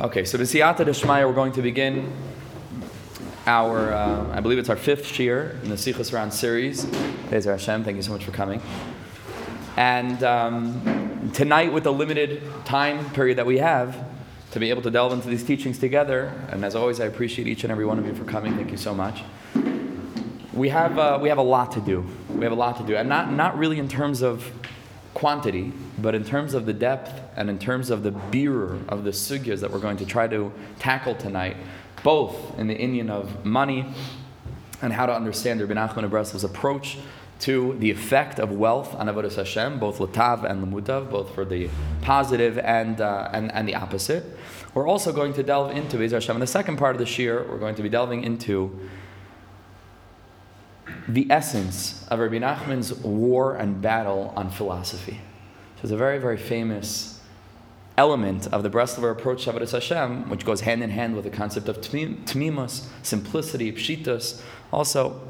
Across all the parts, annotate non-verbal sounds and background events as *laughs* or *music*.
Okay, so to the Siyata Deshmaya, we're going to begin our, uh, I believe it's our fifth year in the Sichas Ran series. Bezer Hashem, thank you so much for coming. And um, tonight, with the limited time period that we have, to be able to delve into these teachings together, and as always, I appreciate each and every one of you for coming. Thank you so much. We have, uh, we have a lot to do. We have a lot to do, and not, not really in terms of quantity, but in terms of the depth and in terms of the beer of the sugyas that we're going to try to tackle tonight, both in the inyan of money and how to understand Rabbi Nachman of Breslov's approach to the effect of wealth on Avodah Hashem, both latav and lamutav, both for the positive and, uh, and, and the opposite. We're also going to delve into Bezer Hashem. In the second part of the shiur, we're going to be delving into the essence of Rabbi Nachman's war and battle on philosophy. Is a very, very famous element of the Breslover approach to Avodah Hashem, which goes hand in hand with the concept of tmimus, simplicity, pshitas. Also,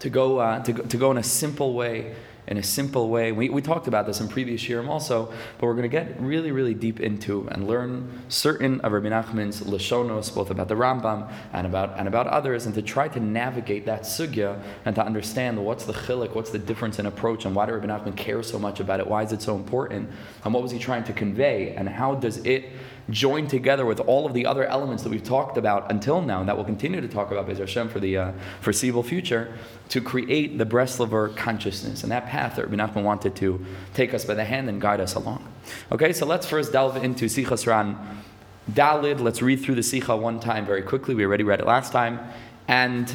to go, uh, to, go, to go in a simple way in a simple way. We, we talked about this in previous year also, but we're going to get really, really deep into and learn certain of Rabbi Nachman's Lashonos, both about the Rambam and about, and about others, and to try to navigate that sugya and to understand what's the chilik, what's the difference in approach, and why did Rabbi Nachman care so much about it, why is it so important, and what was he trying to convey, and how does it joined together with all of the other elements that we've talked about until now, and that we'll continue to talk about Bezer Hashem for the uh, foreseeable future, to create the Breslover consciousness and that path that Rabbi Nachman wanted to take us by the hand and guide us along. Okay, so let's first delve into Sichas Ran Dalid. Let's read through the Sicha one time very quickly. We already read it last time. And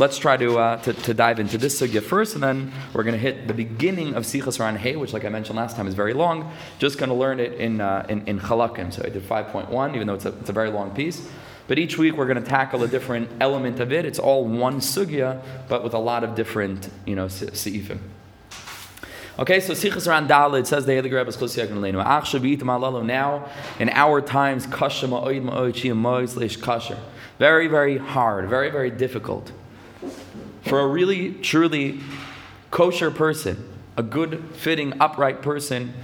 let's try to, uh, to, to, dive into this sugya first, and then we're going to hit the beginning of Sichas Ran Hey, which, like I mentioned last time, is very long. Just going to learn it in, uh, in, in Chalakim. So I did 5.1, even though it's a, it's a very long piece. But each week we're going to tackle a different element of it. It's all one sugya, but with a lot of different, you know, seifim. Okay, so Sichas Ran Dalid says the Heilige Rebbe Ach Now, in our times, kasha ma'oid ma'oid shiyam ma'oid kasher. Very, very hard, very, very difficult. For a really, truly kosher person, a good, fitting, upright person,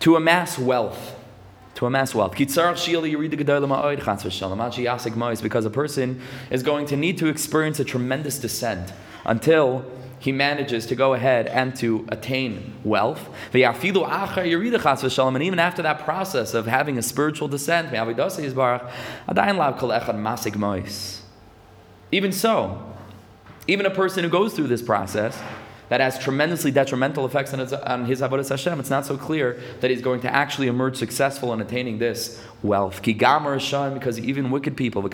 to amass wealth. To amass wealth. Because a person is going to need to experience a tremendous descent until he manages to go ahead and to attain wealth. And even after that process of having a spiritual descent, even so, even a person who goes through this process, that has tremendously detrimental effects on his, on his Avodah Hashem, it's not so clear that he's going to actually emerge successful in attaining this wealth. Because even wicked people,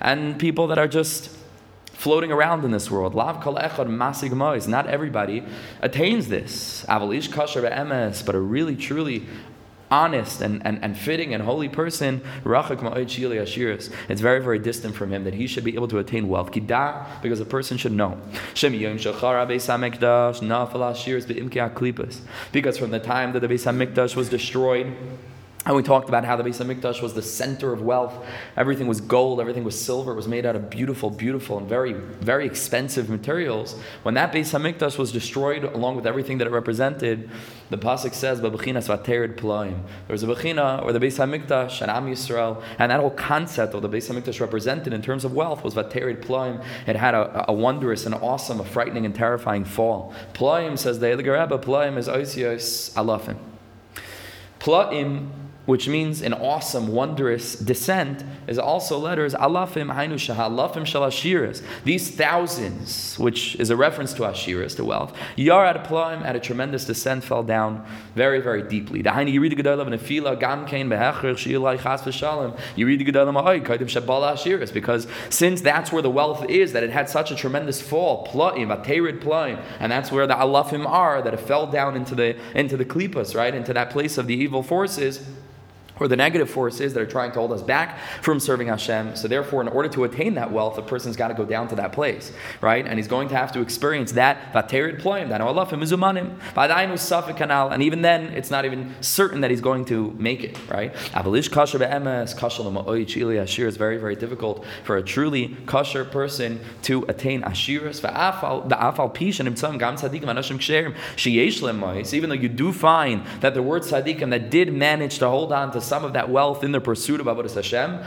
and people that are just floating around in this world. Lav kol echad masig. Not everybody attains this. Avalish kasher emes, but a really, truly honest and, and, and fitting and holy person, it's very, very distant from him that he should be able to attain wealth. Because a person should know. Because from the time that the Beis HaMikdash was destroyed, and we talked about how the Beis Hamikdash was the center of wealth. Everything was gold, everything was silver, it was made out of beautiful, beautiful, and very, very expensive materials. When that Beis Hamikdash was destroyed, along with everything that it represented, the pasuk says, "Babechinas vaterid plaim." There was a bechina, or the Beis Hamikdash, and Am Yisrael, and that whole concept of the Beis Hamikdash represented in terms of wealth was vaterid plaim. It had a, a, wondrous and awesome, a frightening and terrifying fall. Plaim says the Eiliger Rebbe, plaim is oisios alafim. Plaim which means an awesome, wondrous descent, is also letters alafim hainu alafim shalashiras. These thousands, which is a reference to ashiras, to wealth, yar at a plum, at a tremendous descent, fell down very, very deeply. The hainu yirid gedolam nefila gam kain behechrer shilai chas v'shalom yirid gedolam ha'oy kaidim shabala ashiras, because since that's where the wealth is, that it had such a tremendous fall, plaim, a terid plaim, and that's where the alafim are, that it fell down into the into the klipas, right, into that place of the evil forces or the negative forces that are trying to hold us back from serving Hashem. So therefore, in order to attain that wealth, a person's got to go down to that place, right? And he's going to have to experience that and even then, it's not even certain that he's going to make it, right? Avalish kasher be'emes, kasher l'ma'oi ashir is very, very difficult for a truly kosher person to attain ashiras. Even though you do find that the word tzadikim that did manage to hold on to some of that wealth in the pursuit of Avodah Hashem,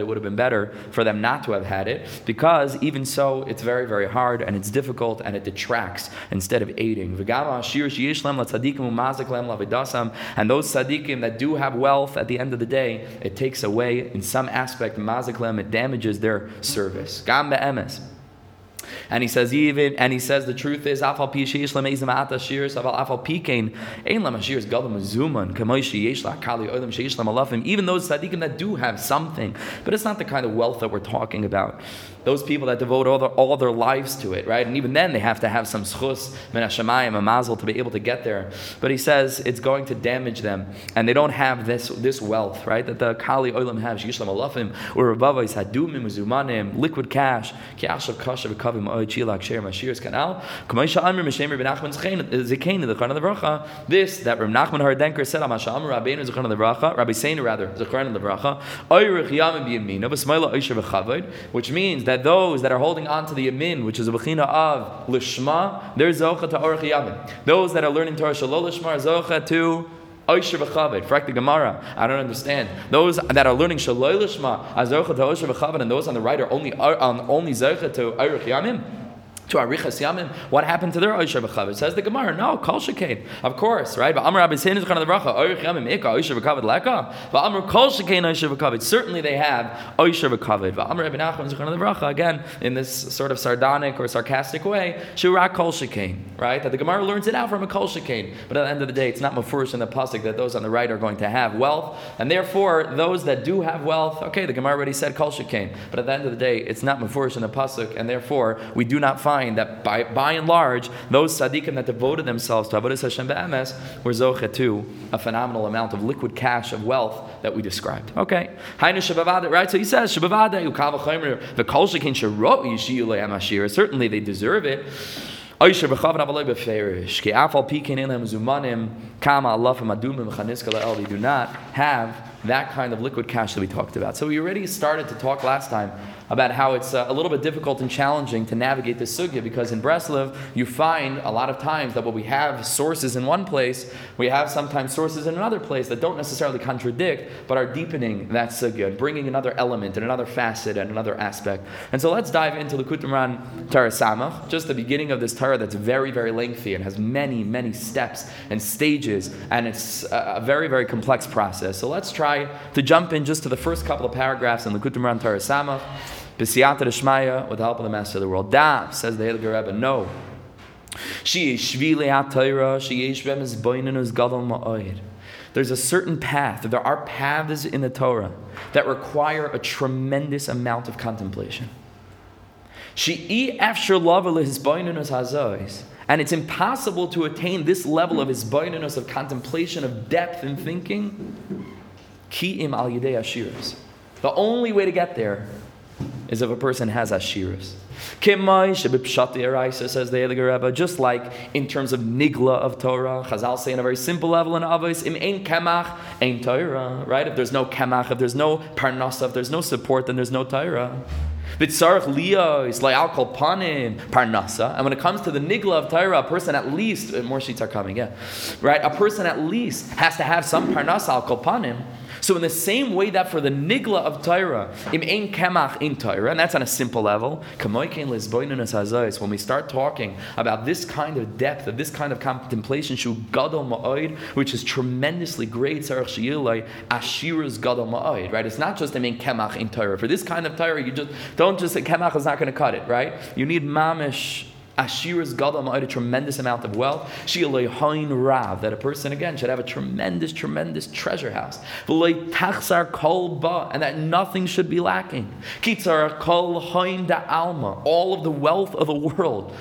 it would have been better for them not to have had it because even so, it's very, very hard and it's difficult and it detracts instead of aiding. And those tzaddikim that do have wealth at the end of the day, it takes away in some aspect, it damages their service. And he says even, and he says the truth is, afal pi sheish lemeizim ata shirs, aval afal pikein ein lam shirs gadol mezuman kamoishi yesh la kali olam sheish lam alafim. Even those tzaddikim that do have something, but it's not the kind of wealth that we're talking about those people that devote all their, all their lives to it, right? And even then, they have to have some schus, min hashemayim, a mazel to be able to get there. But he says it's going to damage them, and they don't have this this wealth, right? That the kali olam have, yishlam alafim, or rabavais hadumim, uzumanim, liquid cash, kiashav kashav kavim oy chilak sher mashirs kanal, kamaisha amir mishemer ben Nachman zekain the of the Bracha. This that Reb Nachman Hardenker said, Amasha Amar Rabbeinu Zechron of the Bracha, Rabbi Seinu rather Zechron of the Bracha, oyrich yamim biyamina, b'smaila oysher v'chavod, which means that those that are holding on to the yamin, which is a bechina of lishma, they're zocha to orach yamin. Those that are learning Torah shalol lishma are zocha to Oisher v'chaved. Frak the Gemara. I don't understand. Those that are learning shaloi lishma, azocha to Oisher v'chaved, and those on the right are only are, um, only zocha to orach yamin to Arichas Yamim, what happened to their Oisher B'chavet? Says the Gemara, no, Kol Shekain. Of course, right? But Amr Rabbi is kind of the Bracha, Oirich Yamim Ika, Oisher B'chavet Leka. But Amr Kol Shekain Oisher B'chavet. Certainly they have Oisher B'chavet. But Amr Rabbi Nachman is of the Bracha, again, in this sort of sardonic or sarcastic way, Shirak Kol Shekain, right? That the Gemara learns it out from a Kol Shekain. But at the end of the day, it's not Mafurish in the Pasuk that those on the right are going to have wealth. And therefore, those that do have wealth, okay, the Gemara already said Kol Shekain. But at the end of the day, it's not Mafurish in the Pasuk. And therefore, we do not find that by by and large, those tzaddikim that devoted themselves to Avodah Hashem be'emes were zoche to a phenomenal amount of liquid cash of wealth that we described. Okay, right? So he says Certainly, they deserve it. They do not have that kind of liquid cash that we talked about. So we already started to talk last time about how it's uh, a little bit difficult and challenging to navigate this sugya because in Breslov you find a lot of times that what we have sources in one place, we have sometimes sources in another place that don't necessarily contradict, but are deepening that sugya and bringing another element and another facet and another aspect. And so let's dive into the Kutumran Torah just the beginning of this Torah that's very, very lengthy and has many, many steps and stages, and it's a very, very complex process. So let's try to jump in just to the first couple of paragraphs in the Kutumran Torah. With the help of the Master of the World. Da, says the Heilige Rebbe, no. She is ha-Torah, she is gadol. There's a certain path, there are paths in the Torah that require a tremendous amount of contemplation. She after love hazois. And it's impossible to attain this level of his boinenus of contemplation, of depth in thinking. Al yidei. The only way to get there is if a person has ashiras. says the Eliger Rebbe, just like in terms of nigla of Torah, Chazal say in a very simple level in Avos, im ein kemach, ein Torah, right? If there's no kemach, if there's no parnasa, if there's no support, then there's no Torah. Vitzarach liya is panim parnasa. And when it comes to the nigla of Torah, a person at least, more sheets are coming, yeah. Right? A person at least has to have some parnasa al panim. So in the same way that for the nigla of Torah, im ein kemach in Torah, and that's on a simple level, when we start talking about this kind of depth, of this kind of contemplation, shu gadol ma'oid, which is tremendously great, ashira's gadol ma'oid, right? It's not just im ein kemach in Torah. For this kind of Torah, you just don't just say kemach is not going to cut it, right? You need mamish Ashira's gadol a tremendous amount of wealth. She hain rav that a person again should have a tremendous, tremendous treasure house. tachsar kol ba and that nothing should be lacking. Kitzar kol hain da alma all of the wealth of the world.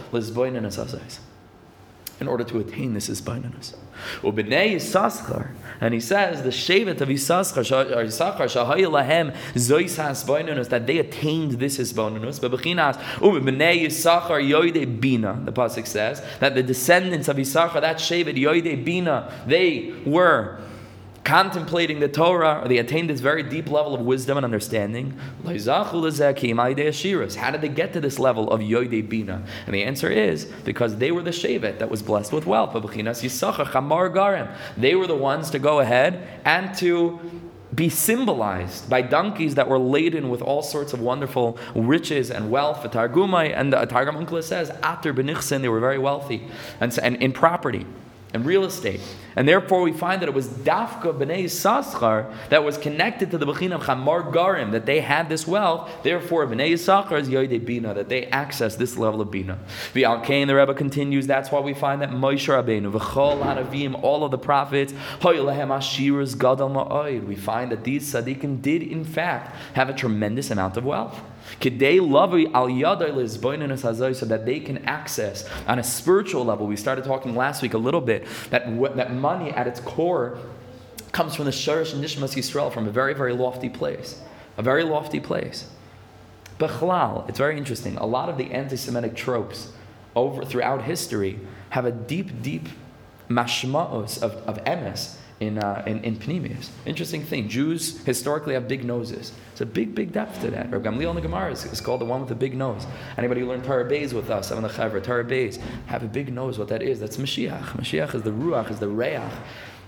In order to attain this is bainanus. Ubnei Yisachar, and he says the Shevet of Yisachar, Yisachar Shahaya Lahem Zois Hasbainunus that they attained this Hisbainunus. But Bechinas um, Ubnei Yisachar Yoide Bina. The pasuk says that the descendants of Yisachar, that Shevet Yoide Bina, they were contemplating the Torah, or they attained this very deep level of wisdom and understanding. How did they get to this level of Yoide Bina? And the answer is because they were the Shevet that was blessed with wealth. They were the ones to go ahead and to be symbolized by donkeys that were laden with all sorts of wonderful riches and wealth. And the Targum Onkelos says, after Benichsin, they were very wealthy and in property and real estate. And therefore, we find that it was Dafka B'nai Saschar that was connected to the Bechin of Chamar Garim, that they had this wealth. Therefore, B'nai Saschar is Yoide Bina, that they access this level of Bina. The Al Kain, the Rebbe continues, that's why we find that Moshe Rabbeinu, V'chol Hanavim, all of the prophets, Hoylehem Ashiras Gadol Ma'oid, we find that these tzaddikim did, in fact, have a tremendous amount of wealth so that they can access on a spiritual level. We started talking last week a little bit that, that money at its core comes from the Sharish Nishmas Yisrael, from a very, very lofty place. A very lofty place. Bechlal, it's very interesting. A lot of the anti Semitic tropes over throughout history have a deep, deep mashma'os of, of emes in, uh, in, in Panemius. Interesting thing. Jews historically have big noses. It's a big, big depth to that. Rabbi Gamliel in the Gemara is, is, called the one with the big nose. Anybody who learned Torah Beis with us, I'm the Chaver, Torah Beis, have a big nose. What that is, that's Mashiach. Mashiach is the Ruach, is the Reach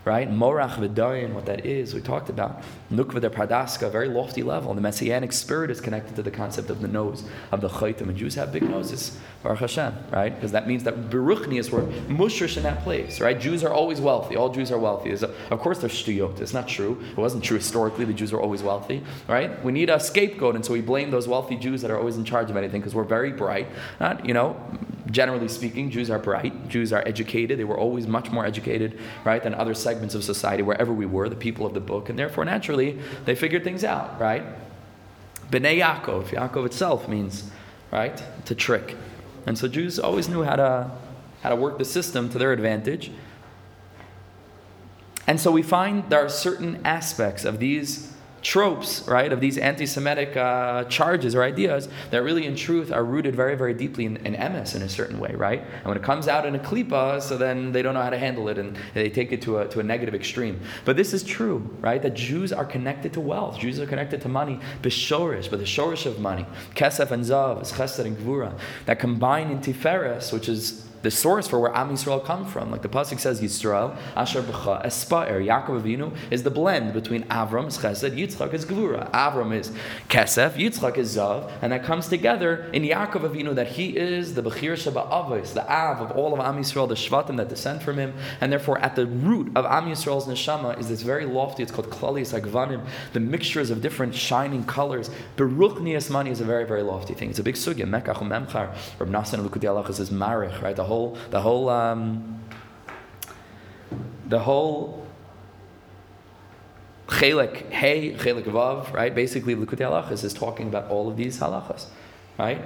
right? Morach v'dayin, what that is, we talked about. Nukva de Pardaska, very lofty level. The messianic spirit is connected to the concept of the nose, of the chaytim. And Jews have big noses, Baruch Hashem, right? Because that means that Beruchnias were mushrish in that place, right? Jews are always wealthy. All Jews are wealthy. of course, they're shtuyot. It's not true. It wasn't true historically. The Jews were always wealthy, right? We need a scapegoat, and so we blame those wealthy Jews that are always in charge of anything because we're very bright. Not, you know, generally speaking, Jews are bright. Jews are educated. They were always much more educated, right, than other segments of society, wherever we were, the people of the book, and therefore, naturally, they figured things out, right? Bnei Yaakov, Yaakov itself means, right, to trick. And so Jews always knew how to, how to work the system to their advantage. And so we find there are certain aspects of these tropes, right, of these anti Semitic uh, charges or ideas that really, in truth, are rooted very, very deeply in, in emes in a certain way, right? And when it comes out in a klipa, so then they don't know how to handle it and they take it to a, to a negative extreme. But this is true, right? That Jews are connected to wealth, Jews are connected to money, bishorish, but the shorish of money, kesef and zav, is chesed and gvura, that combine in tiferes, which is the source for where Am Yisrael come from. Like the pasuk says, Yisrael Asher B'cha Espaer. Yaakov Avinu is the blend between Avram is Chesed, Yitzchak is Gevura. Avram is Kesef, Yitzchak is Zav, and that comes together in Yaakov Avinu that he is the Bechir Sheba Avos, the Av of all of Am Yisrael, the Shvatim that descend from him, and therefore at the root of Am Yisrael's neshama is this very lofty. It's called Klalius Agvanim, the mixtures of different shining colors. Beruch Niasmani is a very very lofty thing. It's a big sugya. Mekach Memchar. Rab Nasan Lukudi is Marich, right? The whole the whole um, the whole chelik hey chelik vav right? Basically Likutei halachas is talking about all of these halachas right?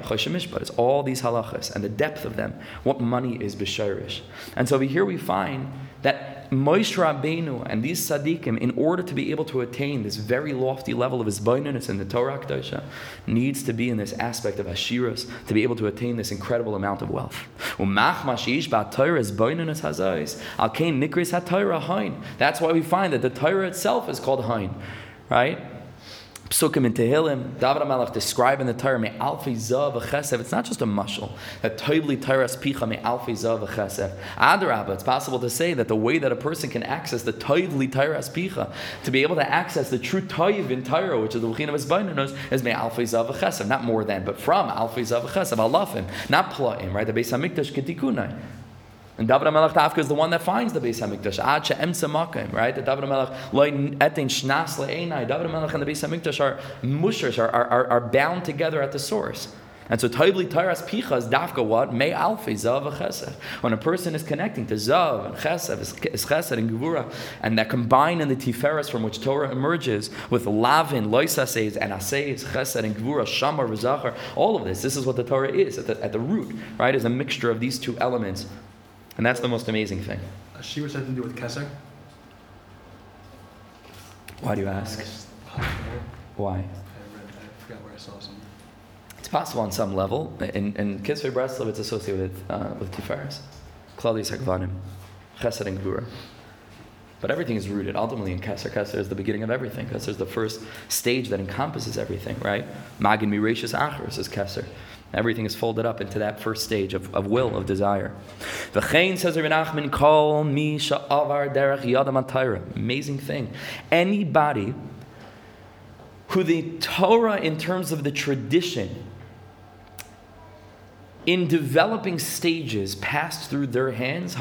But it's all these halachas and the depth of them what money is b'shirish and so here we find that Moshe Rabbeinu and these tzaddikim, in order to be able to attain this very lofty level of hisbainus in the Torah Kedosha, needs to be in this aspect of Ashiras to be able to attain this incredible amount of wealth. That's why we find that the Torah itself is called Hain, right? Psukim and Tehillim, David HaMelech describing the Torah, me alfi zav v'chesef. It's not just a mushal. That toivli Torah spicha me alfi zav v'chesef. Adarabba, it's possible to say that the way that a person can access the toivli Torah spicha, to be able to access the true toiv in Torah, which is the Luchin of Esbainanos, is me alfi zav v'chesef. Not more than, but from alfi zav v'chesef, alafim, not pla'im, right? The Beis HaMikdash ketikunai. And David HaMelech Tafka is the one that finds the Beis HaMikdash. Ad she'em right? That David HaMelech loy etin shnas le'enai. David HaMelech and the Beis HaMikdash are mushers, are, are, are bound together at the source. And so Toivli Tairas Picha is dafka what? May alfi zav chesed. When a person is connecting to zav and chesed, is chesed and gevura, and that combine in the tiferes from which Torah emerges with lavin, loisases, and aseis, chesed and gevura, shamar, v'zachar, all of this, this is what the Torah is at the, at the root, right? Is a mixture of these two elements and that's the most amazing thing. She was has to do with Kesser? Why do you ask? Why? I, read, I forgot where I saw something. It's possible on some level. In, in Kisvei Breslov, it's associated with, uh, with Tiferes. Klali Sakvanim. Chesed and Gvura. But everything is rooted ultimately in Keser. Keser is the beginning of everything. Keser is the first stage that encompasses everything, right? Magin Mirashis Acher is Keser. Everything is folded up into that first stage of, of will, of desire. V'chein says Rabbi Nachman, kol mi sha'avar derech yadam Amazing thing. Anybody who the Torah, in terms of the tradition, in developing stages passed through their hands,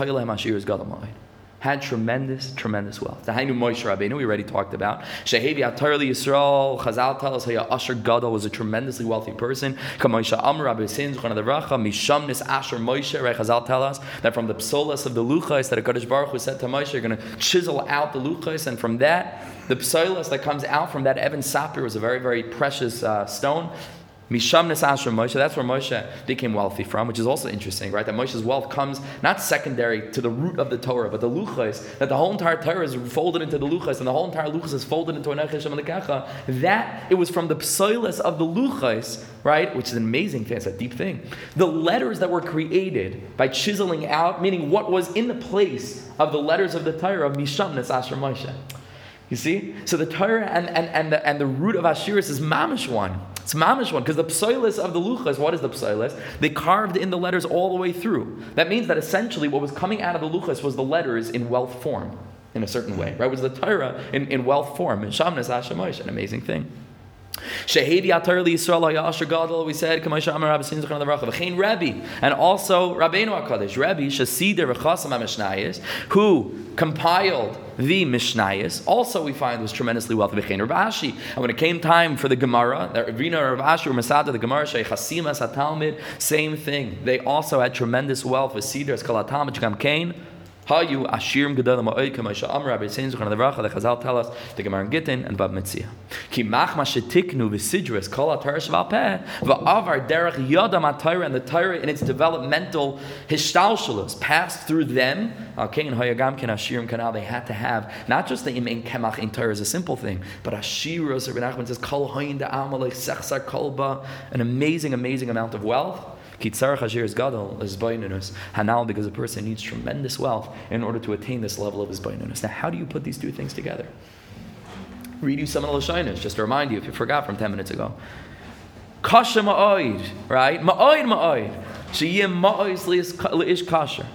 had tremendous, tremendous wealth. The Hainu Moshe Rabbeinu, we already talked about. Shehevi Atarli Yisrael, Chazal tell us how Asher Gadol was a tremendously wealthy person. Kamoisha Amr Rabbi Sin, Racha, Mishamnis Asher Moshe, right? Chazal tell us that from the psolas of the Luchais, that a Kaddish Baruch Hu said to Moshe, you're going to chisel out the Luchais, and from that, the psolas that comes out from that Evan Sapir was a very, very precious uh, stone. Mishamnes Asher Moshe, that's where Moshe became wealthy from, which is also interesting, right? That Moshe's wealth comes not secondary to the root of the Torah, but the Luchas, that the whole entire Torah is folded into the Luchas, and the whole entire Luchas is folded into Anechesh Amalekacha. That, it was from the Psoilis of the Luchas, right? Which is an amazing thing, it's a deep thing. The letters that were created by chiseling out, meaning what was in the place of the letters of the Torah of Mishamnes Asher Moshe. You see? So the Torah and, and, and, the, and the root of Ashiris is mamish one. It's mamish one because the psoilis of the luchas. What is the psoilis? They carved in the letters all the way through. That means that essentially what was coming out of the luchas was the letters in wealth form, in a certain way. Right? It was the Torah in, in wealth form. In Shamnas Hashemosh, an amazing thing. Shehevi Atar Yisrael Yasher Gadol. We said Kamasha Amar Rabbi Sinzachan the Rachav. V'chein Rabbi, and also Rabbeinu Hakadosh, Rabbi Shasider Rechasam Mishnayis, who compiled the Mishnayis. Also, we find was tremendously wealthy. And when it came time for the Gemara, the Ravina Rav Ashi or Masada, the Gemara Sheikh Hasimas Talmud, same thing. They also had tremendous wealth with Sidr Eskalatam Gam Kain. Hayu Ashirim Gedolim Ma'oid Kamaisha Amr Rabbi Sein Zuchan Devracha the Chazal tell us the Gemara Gittin and Bava Metzia. Ki Machma Shetiknu V'Sidris Kol HaTorah Shval Peh V'Avar Derech Yodam HaTorah and the Torah in its developmental Hishtalshalos passed through them. Okay, and Hayagam Ken Ashirim Kanal they had to have not just the Im Kemach in Torah is a simple thing, but Ashiros Rabbi Nachman says Kol Hayin Da'amalek Sechsar Kolba an amazing, amazing amount of wealth. Kitzar Chashir is Gadol is Bainunus. Hanal, because a person needs tremendous wealth in order to attain this level of his Bainunus. Now, how do you put these two things together? Read you some of the Lashinas, just to remind you if you forgot from 10 minutes ago. Kasha ma'oid, right? Ma'oid ma'oid. Sheyim ma'oid li'ish kasha.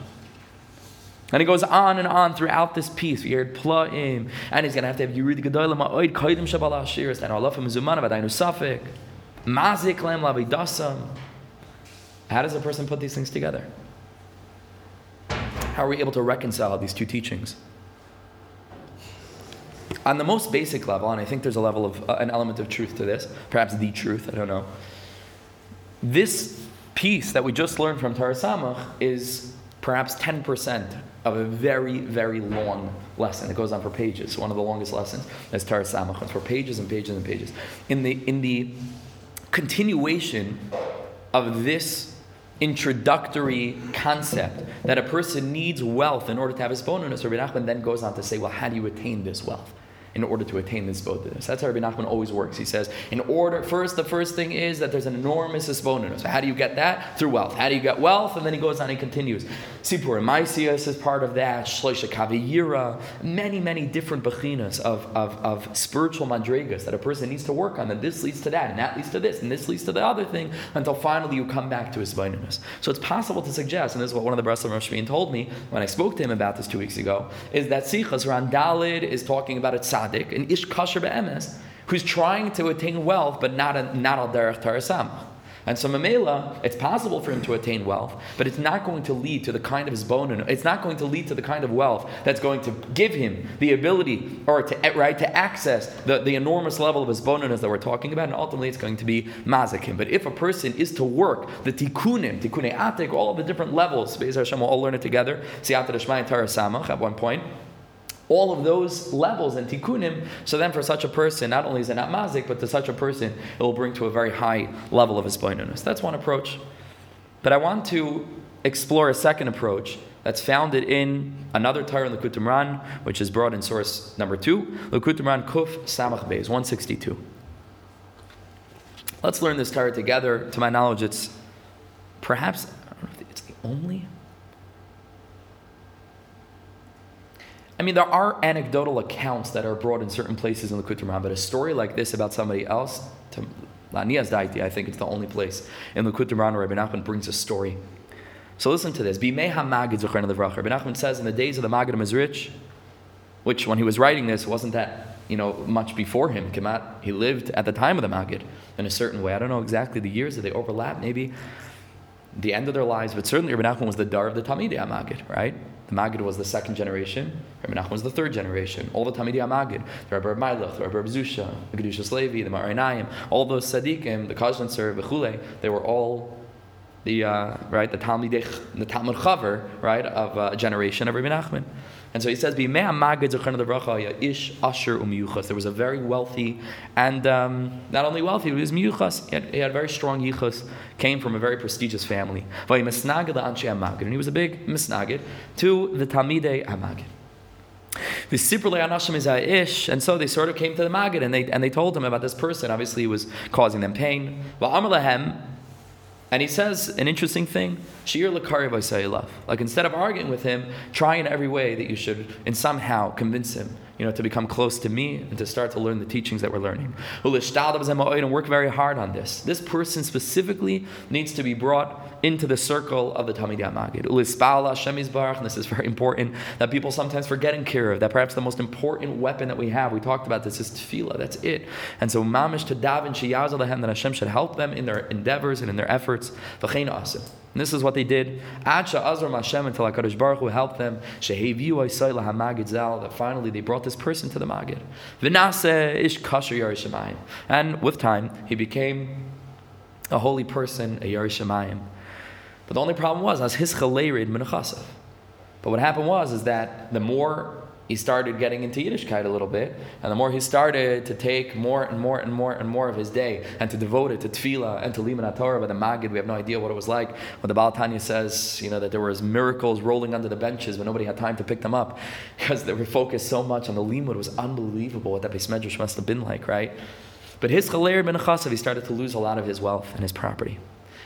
And he goes on and on throughout this piece. We heard pla'im, and he's going to have to have Yuri the Gedoyle ma'oid kaidim shabal ashiris, and Allah mizumana v'adainu safik, mazik lem lavidasam. How does a person put these things together? How are we able to reconcile these two teachings? On the most basic level, and I think there's a level of uh, an element of truth to this, perhaps the truth, I don't know. This piece that we just learned from Torah is perhaps 10% of a very, very long lesson. It goes on for pages. One of the longest lessons is Torah. It's for pages and pages and pages. In the, in the continuation of this introductory concept that a person needs wealth in order to have hisbonenus. Rabbi Nachman then goes on to say, well, how do you attain this wealth? In order to attain this bodhiness. That's how Rabbi Nachman always works. He says, in order, first, the first thing is that there's an enormous bonus. So how do you get that? Through wealth. How do you get wealth? And then he goes on and continues. Sipur Maisias is part of that. Shloisha Kaviyira. Many, many different bechinas of, of, of spiritual madrigas that a person needs to work on. And this leads to that, and that leads to this, and this leads to the other thing, until finally you come back to his. So it's possible to suggest, and this is what one of the Breslov Rosh told me when I spoke to him about this two weeks ago, is that Sichas Randalid is talking about it tzaddik, an ish kasher be'emes, who's trying to attain wealth, but not, a, not al derech tarasam. And so Mamela, it's possible for him to attain wealth, but it's not going to lead to the kind of his bone. It's not going to lead to the kind of wealth that's going to give him the ability or to right to access the, the enormous level of hisbonenus that we're talking about, and ultimately it's going to be mazakim. But if a person is to work the tikkunim, tikkune atik, all of the different levels, Be'ez Hashem will all learn it together. Siyata and Samach at one point all of those levels and tikkunim. So then, for such a person, not only is it not mazik, but to such a person, it will bring to a very high level of hisboinunus. That's one approach. But I want to explore a second approach that's founded in another Torah in Likutei Moharan, which is brought in source number two, Likutei Moharan Kuf Samach Beis, 162. Let's learn this Torah together. To my knowledge, it's perhaps, I don't know if it's the only I mean, there are anecdotal accounts that are brought in certain places in the Ram, but a story like this about somebody else, to uh, Lanias Daiti, I think it's the only place in the Ram where Rabbi Nachman brings a story. So listen to this. Bimei HaMagid Zuchar Rabbi Nachman says in the days of the Magid Mezritch, which when he was writing this wasn't that you know much before him. He lived at the time of the Magid in a certain way. I don't know exactly the years that they overlap. Maybe the end of their lives, but certainly Rabbi Nachman was the dar of the Talmidei Magid, right? The Magid was the second generation. Rabbi Nachman was the third generation. All the Talmidei Magid, the Rabbi Mailach, the Rabbi Zusha, the Kedushas Levi, the Me'or Einayim, all those tzaddikim, the Kajlanser, the Chule, they were all the uh, right the Talmud the Talmud Chaver right of uh, a generation of Rabbi Nachman. And so he says, There was a very wealthy, and um, not only wealthy, he was miyuchas. He had, he had very strong yichus, came from a very prestigious family. And he was a big misnagid to the Talmidei Amagid. Ish, and so they sort of came to the Magid and they, and they told him about this person. Obviously, he was causing them pain. And he says an interesting thing, Shir. Like instead of arguing with him, try in every way that you should and somehow convince him you know, to become close to me and to start to learn the teachings that we're learning. And work very hard on this. This person specifically needs to be brought into the circle of the Talmidei Magid. And this is very important that people sometimes forget in Kira that perhaps the most important weapon that we have, we talked about this, is tefillah. That's it. And so mamish to daven sheyaz that Hashem should help them in their endeavors and in their efforts. And this is what they did. Acha Azram Hashem until HaKadosh Baruch Hu helped them. Sheheviu Aisayla HaMagid Zal. That finally they brought this person to the Magid. Vinase Ish Kasher Yerishamayim. And with time, he became a holy person, a Yerishamayim. But the only problem was, as his chalerid menachasav. But what happened was, is that the more he started getting into Yiddishkeit a little bit, and the more he started to take more and more and more and more of his day and to devote it to tefillah and to liman Torah, but the Magid, we have no idea what it was like. When the Baal Tanya says, you know, that there was miracles rolling under the benches, but nobody had time to pick them up *laughs* because they were focused so much on the limud. It was unbelievable what that Beis must have been like, right? But his chaler ben Chasav, he started to lose a lot of his wealth and his property.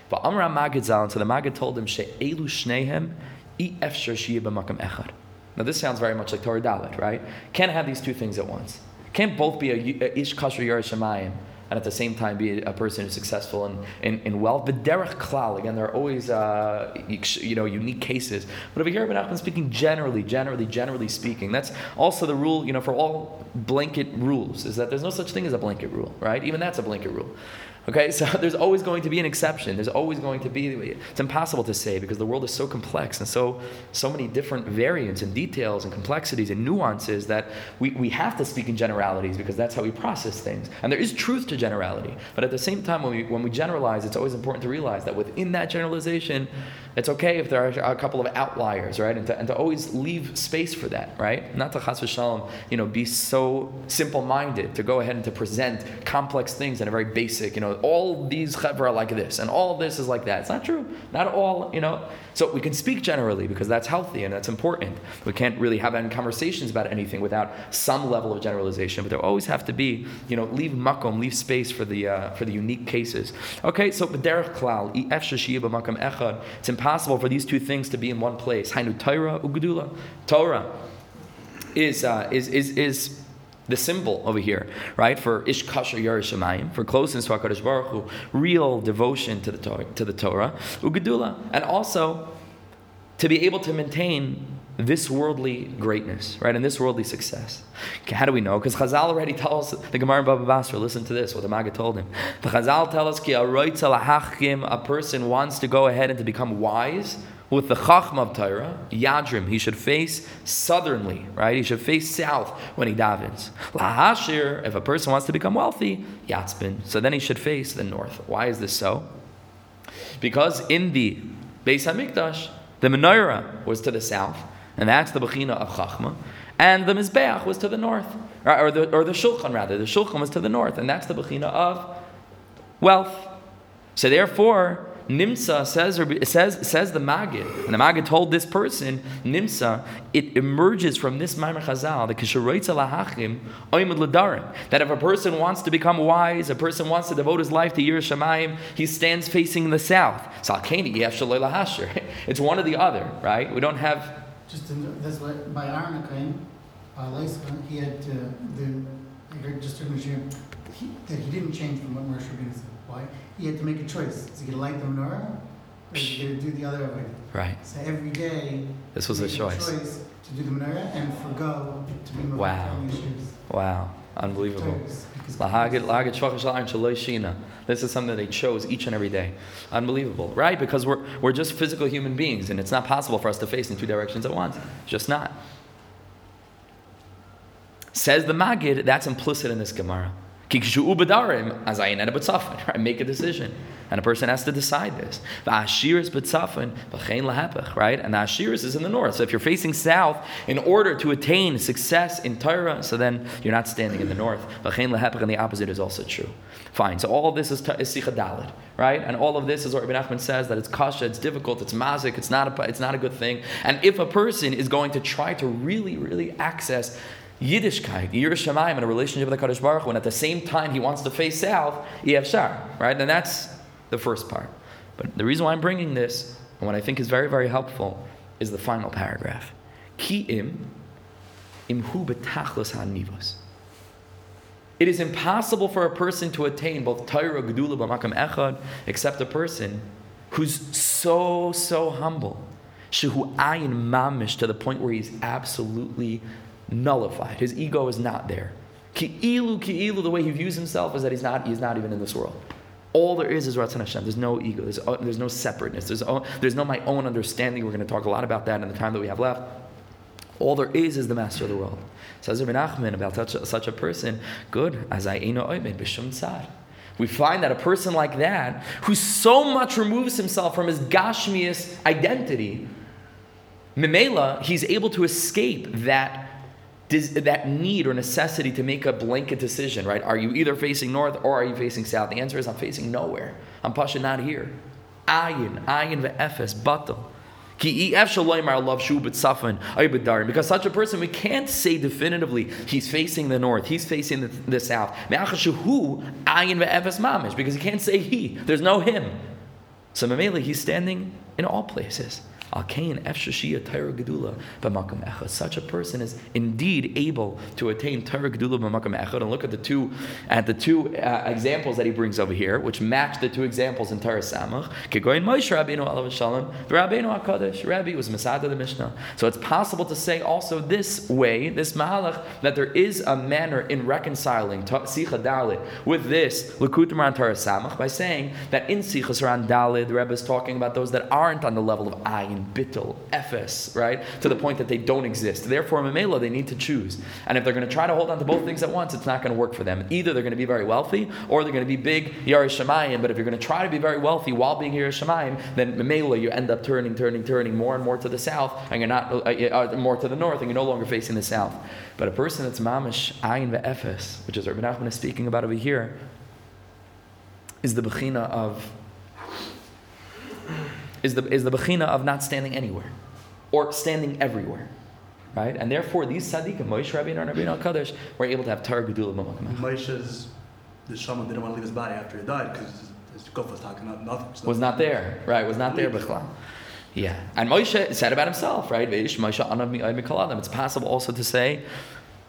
But Amram Magid Zal, so the Magid told him, She'elu shnehem, i efshar makam echad. Now, this sounds very much like Torah Dalit, right? Can't have these two things at once. Can't both be a, ish kasher Yerishamayim and at the same time be a person who's successful in, in, in wealth. But derech klal, again, there are always uh, you know unique cases. But over here, Ibn speaking generally, generally, generally speaking, that's also the rule. You know, for all blanket rules, is that there's no such thing as a blanket rule, right? Even that's a blanket rule. Okay, so *laughs* there's always going to be an exception. There's always going to be. It's impossible to say because the world is so complex and so so many different variants and details and complexities and nuances that we, we have to speak in generalities because that's how we process things. And there is truth to generality, but at the same time, when we when we generalize, it's always important to realize that within that generalization, it's okay if there are a couple of outliers, right? And to, and to always leave space for that, right? Not to chas v'shalom, you know, be so simple-minded to go ahead and to present complex things in a very basic, you know all these chevra are like this, and all this is like that. It's not true. Not all, you know. So we can speak generally because that's healthy and that's important. We can't really have any conversations about anything without some level of generalization. But there always have to be, you know, leave makom, leave space for the uh, for the unique cases. Okay, so derech klal, echad. It's impossible for these two things to be in one place. Hainu Torah ugedula. Torah is uh, is is is the symbol over here, right? For ish kasher yerishamayim, for closeness to Hakadosh Baruch Hu, real devotion to the Torah, to the Torah, ugedula, and also to be able to maintain this worldly greatness, right, and this worldly success. How do we know? Because Chazal already tells the Gemara in Baba Basra. Listen to this. What the Magid told him. The Chazal tell us ki a person wants to go ahead and to become wise with the Chachma of Torah, Yadrim, he should face southernly, right? He should face south when he davens. Lahashir, if a person wants to become wealthy, Yatzbin, so then he should face the north. Why is this so? Because in the Beis Hamikdash, the menorah was to the south, and that's the Bechina of Chachma, and the Mizbeach was to the north, or the, or the Shulchan rather. The Shulchan was to the north, and that's the Bechina of wealth. So therefore, Nimsa says, says, says the Magid, and the Magid told this person, Nimsa, it emerges from this Maimar Chazal, the Kisharoitza Lahachim, Oimad Ladarim, that if a person wants to become wise, a person wants to devote his life to Yerushalayim, he stands facing the south. Salkani, Yev Shaloi Lahashir. *laughs* It's one or the other, right? We don't have. Just in, that's what by uh, Leisa, he had uh, the, I heard just in he, that he didn't change from what Moshe Rabbeinu said. Why? He had to make a choice. Is he going to light the menorah or is he going to do the other way? Right. So every day, This was a choice. choice to do the menorah and forgo to be Wow. on the issues. Wow. Unbelievable. Because- This is something they chose each and every day. Unbelievable, right? Because we're, we're just physical human beings, and it's not possible for us to face in two directions at once. It's just not. Says the Magid, that's implicit in this Gemara. *laughs* Right? Make a decision. And a person has to decide this. The V'ashiris b'tzafin, v'chein lahepech, right? And the ashiris is in the north. So if you're facing south, in order to attain success in Torah, so then you're not standing in the north. V'chein lahepech, and the opposite is also true. Fine. So all of this is, is Sicha Dalid, right? And all of this is what Rabbi Nachman says that it's kasha, it's difficult, it's mazik, it's not a, it's not a good thing. And if a person is going to try to really, really access Yiddishkeit, Yiras Shamayim, in a relationship with the Kadosh Baruch Hu, and at the same time he wants to face south, Shar, right? And that's the first part. But the reason why I'm bringing this, and what I think is very, very helpful, is the final paragraph. Ki im, imhu betachlos hanivos. It is impossible for a person to attain both Torah, Gedula, B'makam Echad, except a person who's so, so humble. Shehu ayin mamish to the point where he's absolutely nullified. His ego is not there. Ki'ilu, ki'ilu, the way he views himself is that he's not, he's not even in this world. All there is is Ratzon Hashem. There's no ego. There's, uh, there's no separateness. There's, uh, there's no my own understanding. We're going to talk a lot about that in the time that we have left. All there is is the master of the world. Says Rabbi Nachman about such a, such a person, good, as I b'shum tzad. We find that a person like that, who so much removes himself from his gashmius identity, Mimela, he's able to escape that, that need or necessity to make a blanket decision, right? Are you either facing north or are you facing south? The answer is I'm facing nowhere. I'm pasha not here. Ayin, ayin ve'efes, batal. Because such a person, we can't say definitively he's facing the north, he's facing the, the south. Because he can't say he. There's no him. So Mamela, he's standing in all places. Such a person is indeed able to attain Torah Gedula b'makam echad. And look at the two at the two uh, examples that he brings over here, which match the two examples in Torah Samach. Kegoyin Moshe Rabbeinu alav shalom, Rabbeinu Hakadosh. Rabbi was Masada the Mishnah. So it's possible to say also this way, this mahalach, that there is a manner in reconciling Sicha Dalit with this Likutei Moharan Torah Samach by saying that in Sichas HaRan Dalit, the Rebbe is talking about those that aren't on the level of Ayin, Bittel, Ephes, right? To the point that they don't exist. Therefore, Mamela, they need to choose. And if they're going to try to hold on to both things at once, it's not going to work for them. Either they're going to be very wealthy or they're going to be big Yarish Shemayim. But if you're going to try to be very wealthy while being Yarish Shemayim, then Mamela, you end up turning, turning, turning more and more to the south, and you're not uh, uh, more to the north, and you're no longer facing the south. But a person that's Mamish Ayin Ve'efes, which is Rabbi Nachman is speaking about over here, is the Bechina of is the, is the bechina of not standing anywhere or standing everywhere. Right? And therefore, these tzaddikim, Moshe Rabbeinu and Rabbeinu HaKadosh, were able to have Torah Gedula B'makam Moshe's, the shaman didn't want to leave his body after he died because his guf was talking about nothing. So Was not there. Right? Was not there, Bechla. Yeah. And Moshe said about himself, right? Veish Moshe anav mi'ay mikol. It's possible also to say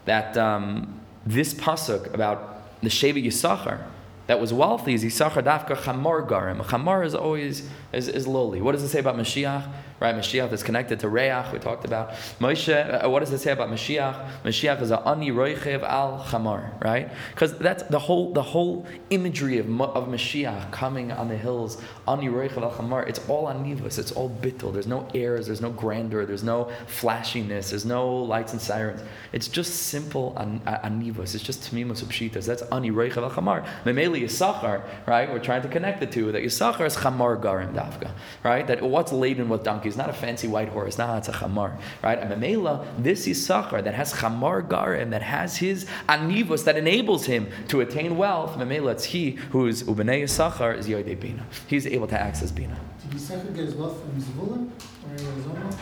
that um, this pasuk about the Shevet Yisachar, that was wealthy is Yisachar Dafka Chamor Garim. Chamor is always is, is lowly. What does it say about Mashiach? Right, Mashiach is connected to Reach. We talked about Moshe. Uh, what does it say about Mashiach? Mashiach is a ani roichev al chamar. Right, because that's the whole the whole imagery of of Mashiach coming on the hills. Ani roichev al chamar. It's all anivus. It's all bittul. There's no airs. There's no grandeur. There's no flashiness. There's no lights and sirens. It's just simple an, anivus. It's just tmimus upshitas. That's ani roichev al chamar. Memeli Yisachar. Right, we're trying to connect the two. That Yisachar is chamar garim dafka. Right, that what's laden with donkey He's not a fancy white horse. Nah, it's a chamar, right? And Mamela, this is Sachar that has chamar garim, that has his anivus that enables him to attain wealth. Mamela, it's he who is ubenei Sachar is yoidei bina. He's able to access bina. Did Yisachar get his wealth from Zvulun or his own wealth?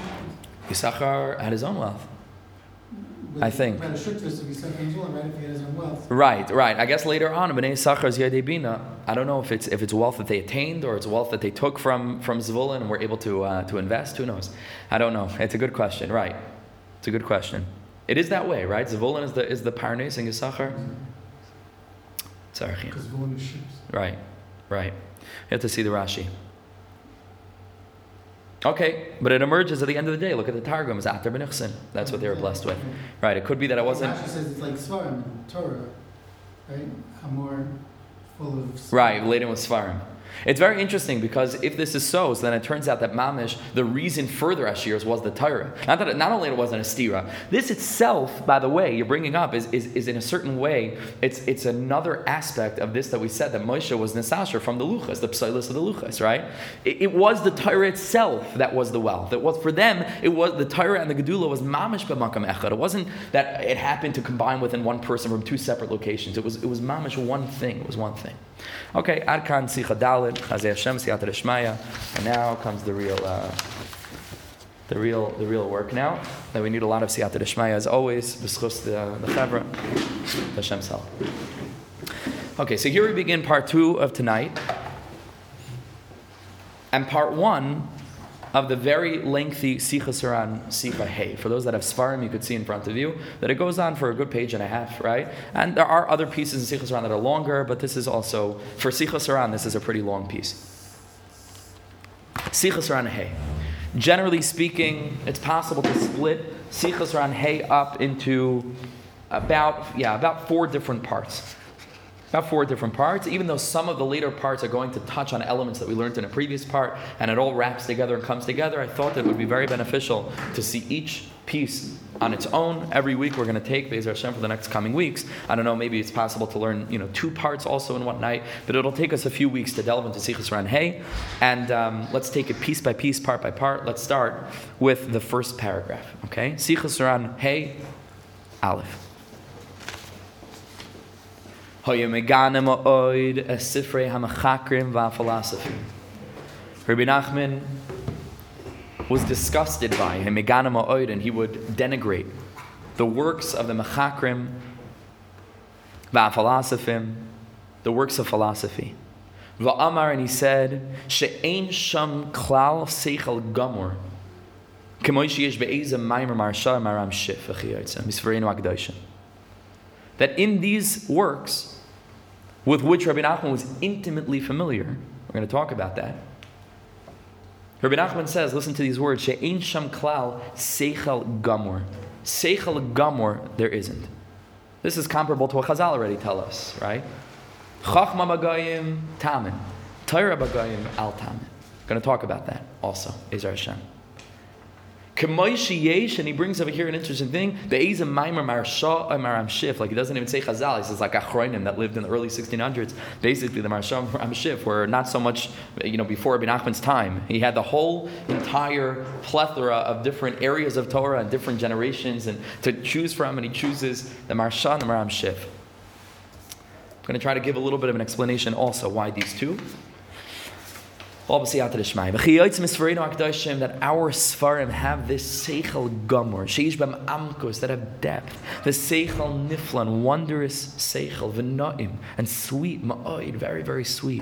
Yisachar had his own wealth. I think. Right, a shukvis of Yisachar and Zvulun, right? If he had his own wealth. Right, right. I guess later on, Bnei I don't know if it's if it's wealth that they attained or it's wealth that they took from from Zvulun and were able to uh, to invest. Who knows? I don't know. It's a good question. Right. It's a good question. It is that way, right? Zavulun is the is the Parnes and Yisachar. Tzarechim. Because one is ships. Right, right. You have to see the Rashi. Okay, but it emerges at the end of the day. Look at the Targum, it's Atar B'nichsin. That's what they were blessed with. Right, it could be that it wasn't. Rashi says it's like Svarim Torah, right? I'm more full of. Svarim. Right, laden with Svarim. It's very interesting because if this is so, so then it turns out that Mamish, the reason for the Ashirs was the Torah. Not that it, not only it wasn't a stira. This itself, by the way, you're bringing up is, is, is in a certain way, it's it's another aspect of this that we said that Moshe was Nesasher from the Luchas, the Psilis of the Luchas, right? It, it was the Torah itself that was the wealth. It was for them, it was the Torah and the Gedula was Mamish b'makam echad. It wasn't that it happened to combine within one person from two separate locations. It was it was Mamish one thing. It was one thing. Okay, Adkan Sicha Dalit, Chazei Hashem, Rishmaya, and now comes the real, uh, the real, the real work now. That we need a lot of Siyata Dishmaya as always, B'schus the the Chevra, Hashem's help. Okay, so here we begin part two of tonight, and part one of the very lengthy Sichas HaRan Sicha Hey. For those that have Svarim, you could see in front of you that it goes on for a good page and a half, right? And there are other pieces in Sichas HaRan that are longer, but this is also, for Sichas HaRan, this is a pretty long piece. Sichas HaRan Hey. Generally speaking, it's possible to split Sichas HaRan Hey up into about, yeah, about four different parts about four different parts, even though some of the later parts are going to touch on elements that we learned in a previous part, and it all wraps together and comes together, I thought that it would be very beneficial to see each piece on its own. Every week we're going to take Bezer Hashem for the next coming weeks. I don't know, maybe it's possible to learn, you know, two parts also in one night, but it'll take us a few weeks to delve into Sichas Ran and um, let's take it piece by piece, part by part. Let's start with the first paragraph, okay? Sichas Ran Aleph. Va'philosophy. Rabbi Nachman was disgusted by him, megana ma'oid, and he would denigrate the works of the machakrim va'philosophy, the works of philosophy. Va'amar, and he said, she'ein sham klal seichel gamor, that in these works, with which Rabbi Nachman was intimately familiar, we're going to talk about that. Rabbi Nachman says, listen to these words, She'ein sham klal seichel gamor. Seichel gamor, there isn't. This is comparable to what Chazal already tell us, right? Chachma bagayim tamin. Torah bagayim al tamin. Going to talk about that also, Ezer Hashem. Yesh, and he brings over here an interesting thing. The Ezem Maimer Maharsha Maharam Shiff, like he doesn't even say Chazal. He says like Achroinim that lived in the early 1600s. Basically, the Maharsha Maharam Shiff were not so much, you know, before Ibn Achman's time. He had the whole entire plethora of different areas of Torah and different generations, and to choose from, and he chooses the Maharsha and the Maharam Shiff. I'm going to try to give a little bit of an explanation also why these two. That our Sfarim have this Seichel Gomor, Sheish Amkos, that have depth, the Seichel Niflan, wondrous Seichel, V'na'im, and sweet, Ma'oid, very, very sweet.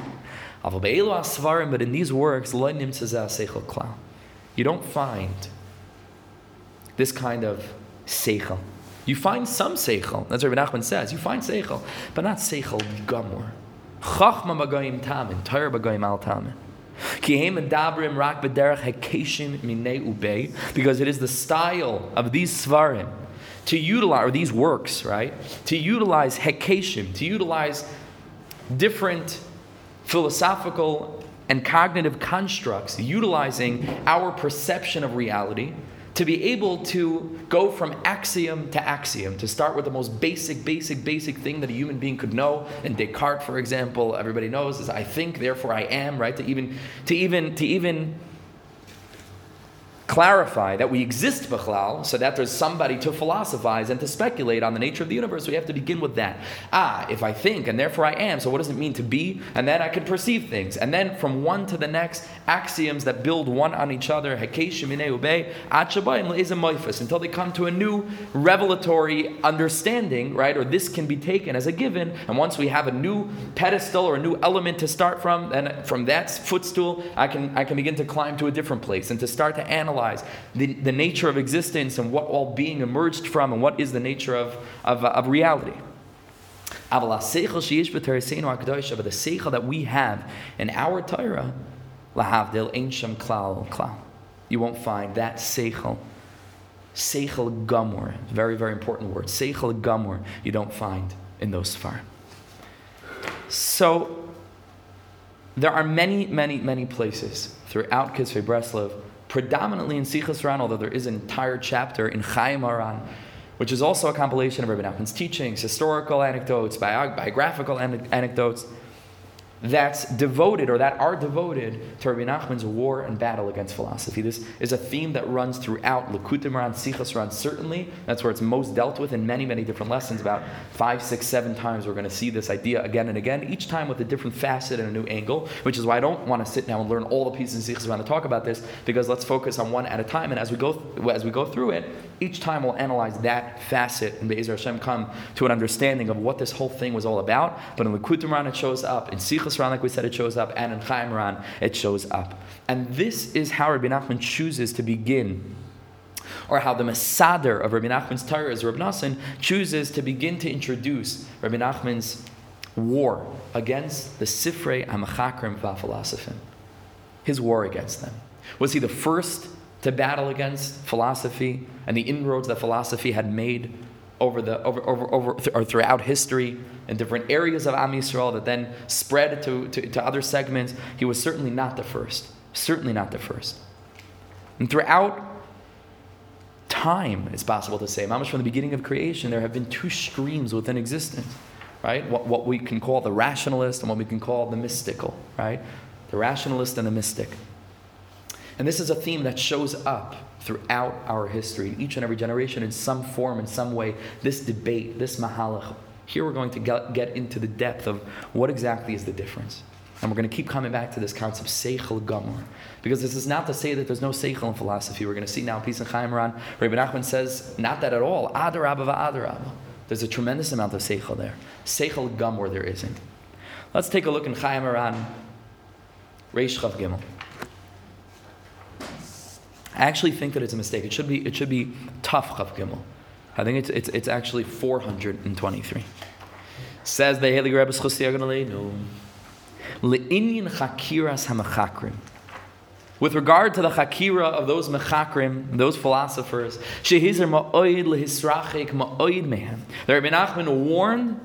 But in these works. You don't find this kind of Seichel. You find some Seichel, that's what Rabbi Nachman says, you find Seichel, but not Seichel Gomor. Chachma Bagayim Tamin, Bagayim Al Tamin. Because it is the style of these svarim to utilize, or these works, right? To utilize hekeshim, to utilize different philosophical and cognitive constructs, utilizing our perception of reality to be able to go from axiom to axiom, to start with the most basic, basic, basic thing that a human being could know. And Descartes, for example, everybody knows is I think, therefore I am, right? To even, to even, to even clarify that we exist b'chlal, so that there's somebody to philosophize and to speculate on the nature of the universe, we have to begin with that. Ah, if I think and therefore I am, so what does it mean to be? And then I can perceive things. And then from one to the next, axioms that build one on each other, until they come to a new revelatory understanding, right? Or this can be taken as a given. And once we have a new pedestal or a new element to start from, then from that footstool, I can I can begin to climb to a different place and to start to analyze analyze the, the nature of existence and what all being emerged from and what is the nature of, of, uh, of reality. But the seichel that we have in our Torah, lahavdil shem klal klal. You won't find that seichel. Seichel gamor, very very important word. Seichel gamor, you don't find in those far. So there are many, many, many places throughout Kisvei Breslov, predominantly in Sichas Ran, although there is an entire chapter in Chaim Aran, which is also a compilation of Rabbi Nachman's teachings, historical anecdotes, biographical anecdotes, that's devoted or that are devoted to Rabbi Nachman's war and battle against philosophy. This is a theme that runs throughout Likkutei Moharan, Sichas Ran, certainly. That's where it's most dealt with in many, many different lessons. About five, six, seven times we're going to see this idea again and again, each time with a different facet and a new angle, which is why I don't want to sit now and learn all the pieces in Sichas Ran to talk about this, because let's focus on one at a time. And as we go, as we go through it, each time we'll analyze that facet and Be'ezer Hashem come to an understanding of what this whole thing was all about. But in Likkutei Moharan it shows up, in Sichas Ran, like we said, it shows up, and in Chaim Ran it shows up. And this is how Rabbi Nachman chooses to begin or how the Masader of Rabbi Nachman's Torah is Rabbi Nassan chooses to begin to introduce Rabbi Nachman's war against the Sifrei Amachakrim V'Philosophin. His war against them. Was he the first to battle against philosophy and the inroads that philosophy had made over the over, over, over th- or throughout history in different areas of Am Yisrael that then spread to, to, to other segments. He was certainly not the first. Certainly not the first. And throughout time, it's possible to say, much from the beginning of creation, there have been two streams within existence, right? What, what we can call the rationalist and what we can call the mystical, right? The rationalist and the mystic. And this is a theme that shows up throughout our history, in each and every generation, in some form, in some way. This debate, this mahalach. Here we're going to get, into the depth of what exactly is the difference. And we're going to keep coming back to this concept, Seichel Gamor. Because this is not to say that there's no Seichel in philosophy. We're going to see now, Peace and Chaim Ran. Rabbi Nachman says, not that at all. Adarabba Adarabba. There's a tremendous amount of Seichel there. Seichel Gamor there isn't. Let's take a look in Chaim Ran, Reish Chav Gimel. I actually think that it's a mistake. It should be, it should be tough Chav Gimel. I think it's, it's, it's actually 423. Says the Helig Rebbe Schosiyagan Le'inyan chakiras hamachakrim. With regard to the chakira of those mechakrim, those philosophers, shehizer ma'oid lehisrachik ma'oid mehem. The Rabbi Nachman warned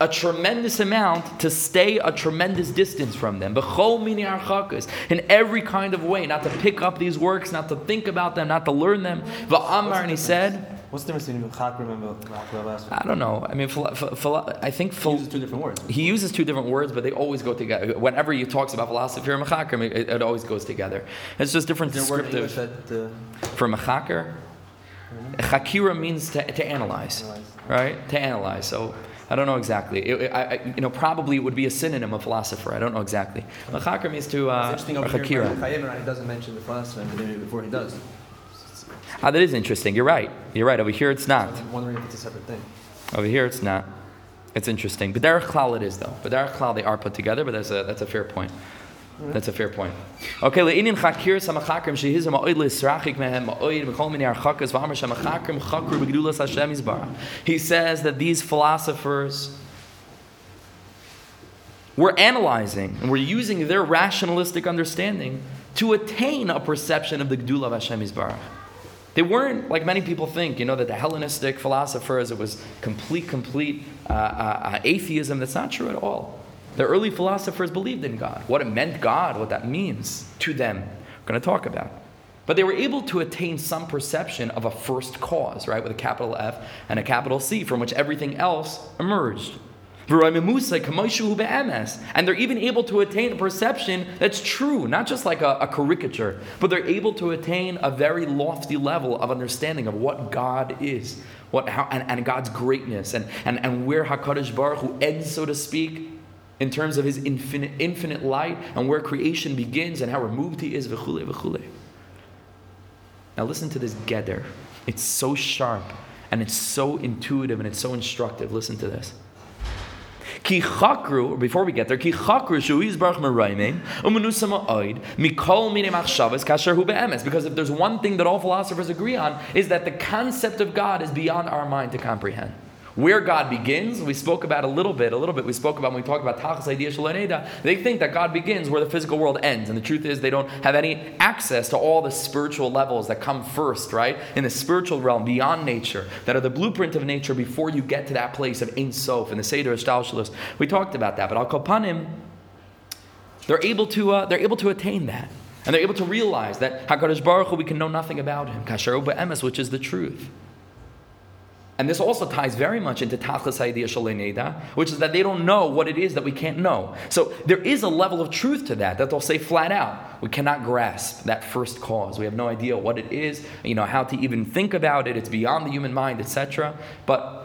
a tremendous amount to stay a tremendous distance from them. In every kind of way, not to pick up these works, not to think about them, not to learn them. Va'amar, and he said, What's the difference between chakrim and I don't know. I mean, philo- philo- I think phil- he uses two different words. He uses two different words, but they always go together. Whenever he talks about philosophy or mechakrim, it, it, always goes together. It's just different descriptive. That, uh, For mechaker, chakira means to, to analyze, analyze, right? To analyze. So I don't know exactly. It, I, I, you know, probably it would be a synonym of philosopher. I don't know exactly. Mechaker means to uh, it's interesting over here. He doesn't mention the philosopher before he does. Ah, that is interesting. You're right. You're right. Over here, it's not. I'm wondering if it's a separate thing. Over here, it's not. It's interesting. But Derech Klal it is, though. But Derech Klal, they are put together, but that's a, that's a fair point. That's a fair point. Okay, le'inin chakir samachakrim le'israchik mehem ma'oid mechol mini archakas v'amar shamachakrim chakru Hashem. He says that these philosophers were analyzing and were using their rationalistic understanding to attain a perception of the gedula of Hashem yizbarach. They weren't like many people think, you know, that the Hellenistic philosophers, it was complete, complete uh, uh, uh, atheism. That's not true at all. The early philosophers believed in God, what it meant God, what that means to them. We're going to talk about. But they were able to attain some perception of a first cause, right, with a capital F and a capital C, from which everything else emerged. And they're even able to attain a perception that's true, not just like a, a, caricature, but they're able to attain a very lofty level of understanding of what God is, what, how, and, and God's greatness, and, and, and where HaKadosh Baruch Hu ends, so to speak, in terms of his infinite, infinite light, and where creation begins, and how removed he is, v'chule, v'chule. Now listen to this geder. It's so sharp, and it's so intuitive, and it's so instructive. Listen to this. Ki chakru, before we get there, ki chakru shuiz baruch merayim, umenusa ma'oid, mikol mine machshavas kasher hu be'emes. Because if there's one thing that all philosophers agree on, is that the concept of God is beyond our mind to comprehend. Where God begins, we spoke about a little bit, a little bit. We spoke about when we talked about Tachas Idea Shalaneda. They think that God begins where the physical world ends. And the truth is, they don't have any access to all the spiritual levels that come first, right? In the spiritual realm, beyond nature, that are the blueprint of nature before you get to that place of Ein Sof and the Seder Shtalshalos. We talked about that. But Al Kopanim, they're able to, uh, they're able to attain that. And they're able to realize that HaKadosh Baruch Hu, we can know nothing about him. Kasher Emes, which is the truth. And this also ties very much into Tachlis which is that they don't know what it is that we can't know. So there is a level of truth to that, that they'll say flat out, we cannot grasp that first cause. We have no idea what it is, you know, how to even think about it, it's beyond the human mind, etc. But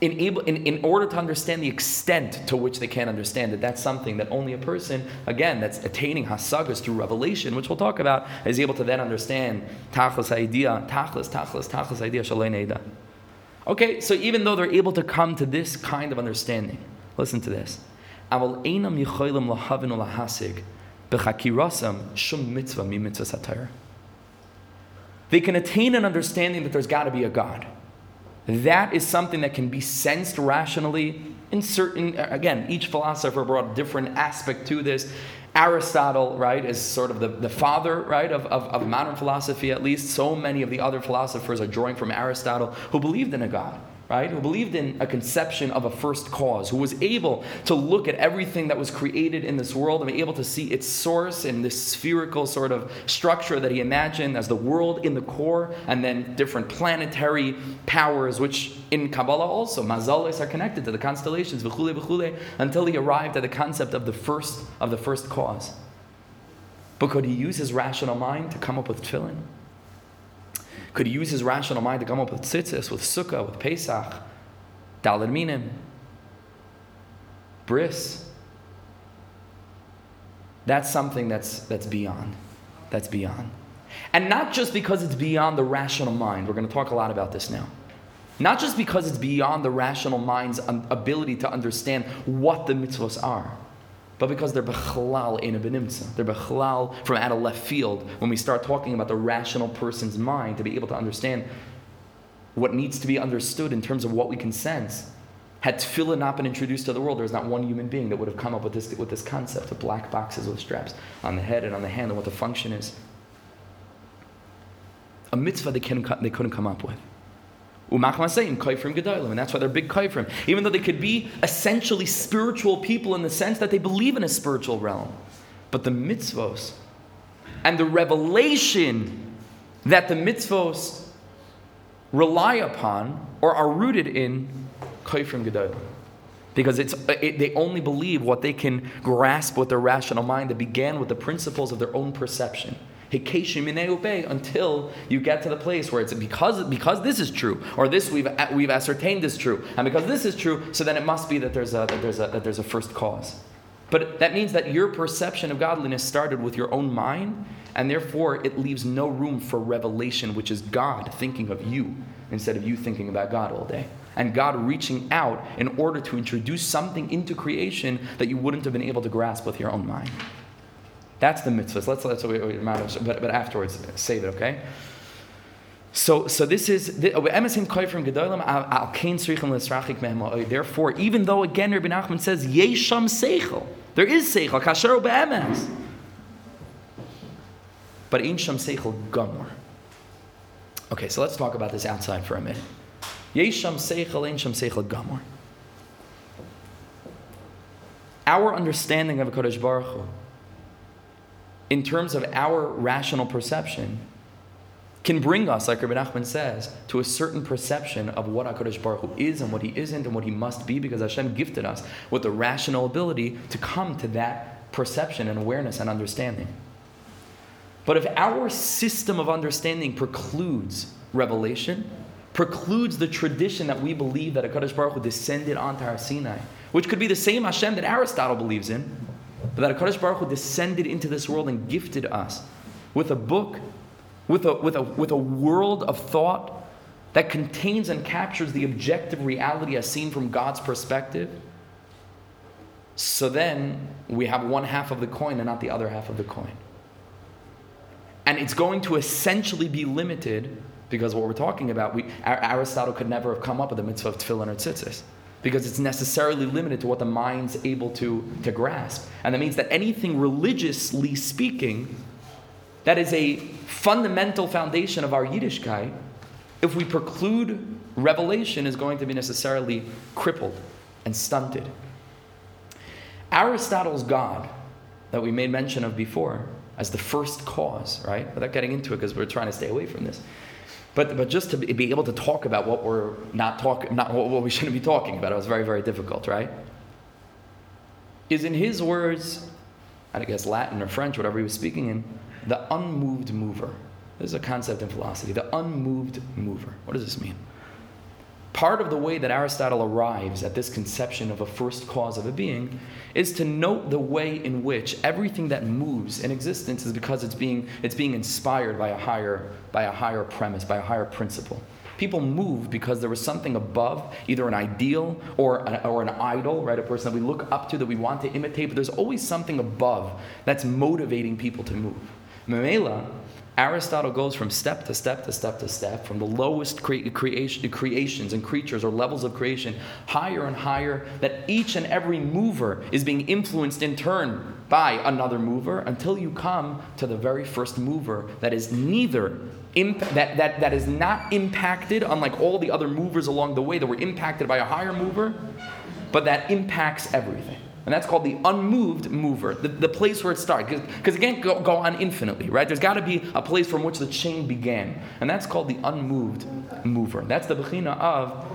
in, able, in, in order to understand the extent to which they can't understand it, that's something that only a person, again, that's attaining hasagas through revelation, which we'll talk about, is able to then understand tachlis idea, tachlis, tachlis, tachlis idea, shalei Okay, so even though they're able to come to this kind of understanding, listen to this. They can attain an understanding that there's got to be a God. That is something that can be sensed rationally in certain, again, each philosopher brought a different aspect to this. Aristotle, right, is sort of the, the father, right, of, of, of modern philosophy at least. So many of the other philosophers are drawing from Aristotle who believed in a God right, who believed in a conception of a first cause, who was able to look at everything that was created in this world and be able to see its source in this spherical sort of structure that he imagined as the world in the core, and then different planetary powers, which in Kabbalah also, mazales are connected to the constellations, v'chule, v'chule, until he arrived at the concept of the first of the first cause. But could he use his rational mind to come up with tefillin? Could use his rational mind to come up with tzitzis, with sukkah, with Pesach, dalad minim, bris. That's something that's, that's beyond. That's beyond. And not just because it's beyond the rational mind. We're going to talk a lot about this now. Not just because it's beyond the rational mind's um, ability to understand what the mitzvahs are but because they're bechalal in a benimtza. They're bechalal from out of left field when we start talking about the rational person's mind to be able to understand what needs to be understood in terms of what we can sense. Had tefillah not been introduced to the world, there's not one human being that would have come up with this, with this concept of black boxes with straps on the head and on the hand and what the function is. A mitzvah they, they couldn't come up with. And that's why they're big kaifrim. Even though they could be essentially spiritual people in the sense that they believe in a spiritual realm. But the mitzvos and the revelation that the mitzvos rely upon or are rooted in kaifrim gedolim. Because it's, uh, it, they only believe what they can grasp with their rational mind that began with the principles of their own perception until you get to the place where it's because, because this is true, or this we've, we've ascertained is true, and because this is true, so then it must be that there's a, that there's a, that there's a first cause. But that means that your perception of godliness started with your own mind, and therefore it leaves no room for revelation, which is God thinking of you instead of you thinking about God all day. And God reaching out in order to introduce something into creation that you wouldn't have been able to grasp with your own mind. That's the mitzvahs. Let's let's but but afterwards save it, okay? So, so this is oh, therefore, even though again Rabbi Nachman says yesham seichel, there is seichel kasher be'emes, but in sham seichel gamor. Okay, so let's talk about this outside for a minute. Yesham seichel, in sham seichel gamor. Our understanding of a Kodesh Baruch Hu in terms of our rational perception, can bring us, like Rabbi Nachman says, to a certain perception of what HaKadosh Baruch Hu is and what he isn't and what he must be, because Hashem gifted us with the rational ability to come to that perception and awareness and understanding. But if our system of understanding precludes revelation, precludes the tradition that we believe that HaKadosh Baruch Hu descended onto our Sinai, which could be the same Hashem that Aristotle believes in, but that HaKadosh Baruch Hu descended into this world and gifted us with a book, with a, with a, with a world of thought that contains and captures the objective reality as seen from God's perspective, so then we have one half of the coin and not the other half of the coin. And it's going to essentially be limited because what we're talking about, we, Aristotle could never have come up with the mitzvah of tefillin or tzitzis because it's necessarily limited to what the mind's able to, to grasp. And that means that anything religiously speaking, that is a fundamental foundation of our Yiddishkeit, if we preclude revelation, is going to be necessarily crippled and stunted. Aristotle's God, that we made mention of before, as the first cause, right? Without getting into it, because we're trying to stay away from this. But, but just to be able to talk about what we're not talking, not what we shouldn't be talking about, it was very, very difficult, right? Is in his words, I guess Latin or French, whatever he was speaking in, the unmoved mover. This is a concept in philosophy, the unmoved mover. What does this mean? Part of the way that Aristotle arrives at this conception of a first cause of a being is to note the way in which everything that moves in existence is because it's being, it's being inspired by a, higher, by a higher premise, by a higher principle. People move because there was something above, either an ideal or an, or an idol, right? A person that we look up to, that we want to imitate, but there's always something above that's motivating people to move. Mamela, Aristotle goes from step to step to step to step, from the lowest cre- creation, creations and creatures or levels of creation, higher and higher, that each and every mover is being influenced in turn by another mover until you come to the very first mover that is neither imp- that, that, that is not impacted, unlike all the other movers along the way that were impacted by a higher mover, but that impacts everything. And that's called the unmoved mover, the, the place where it starts. Because it can't go, go on infinitely, right? There's got to be a place from which the chain began. And that's called the unmoved mover. That's the bechina of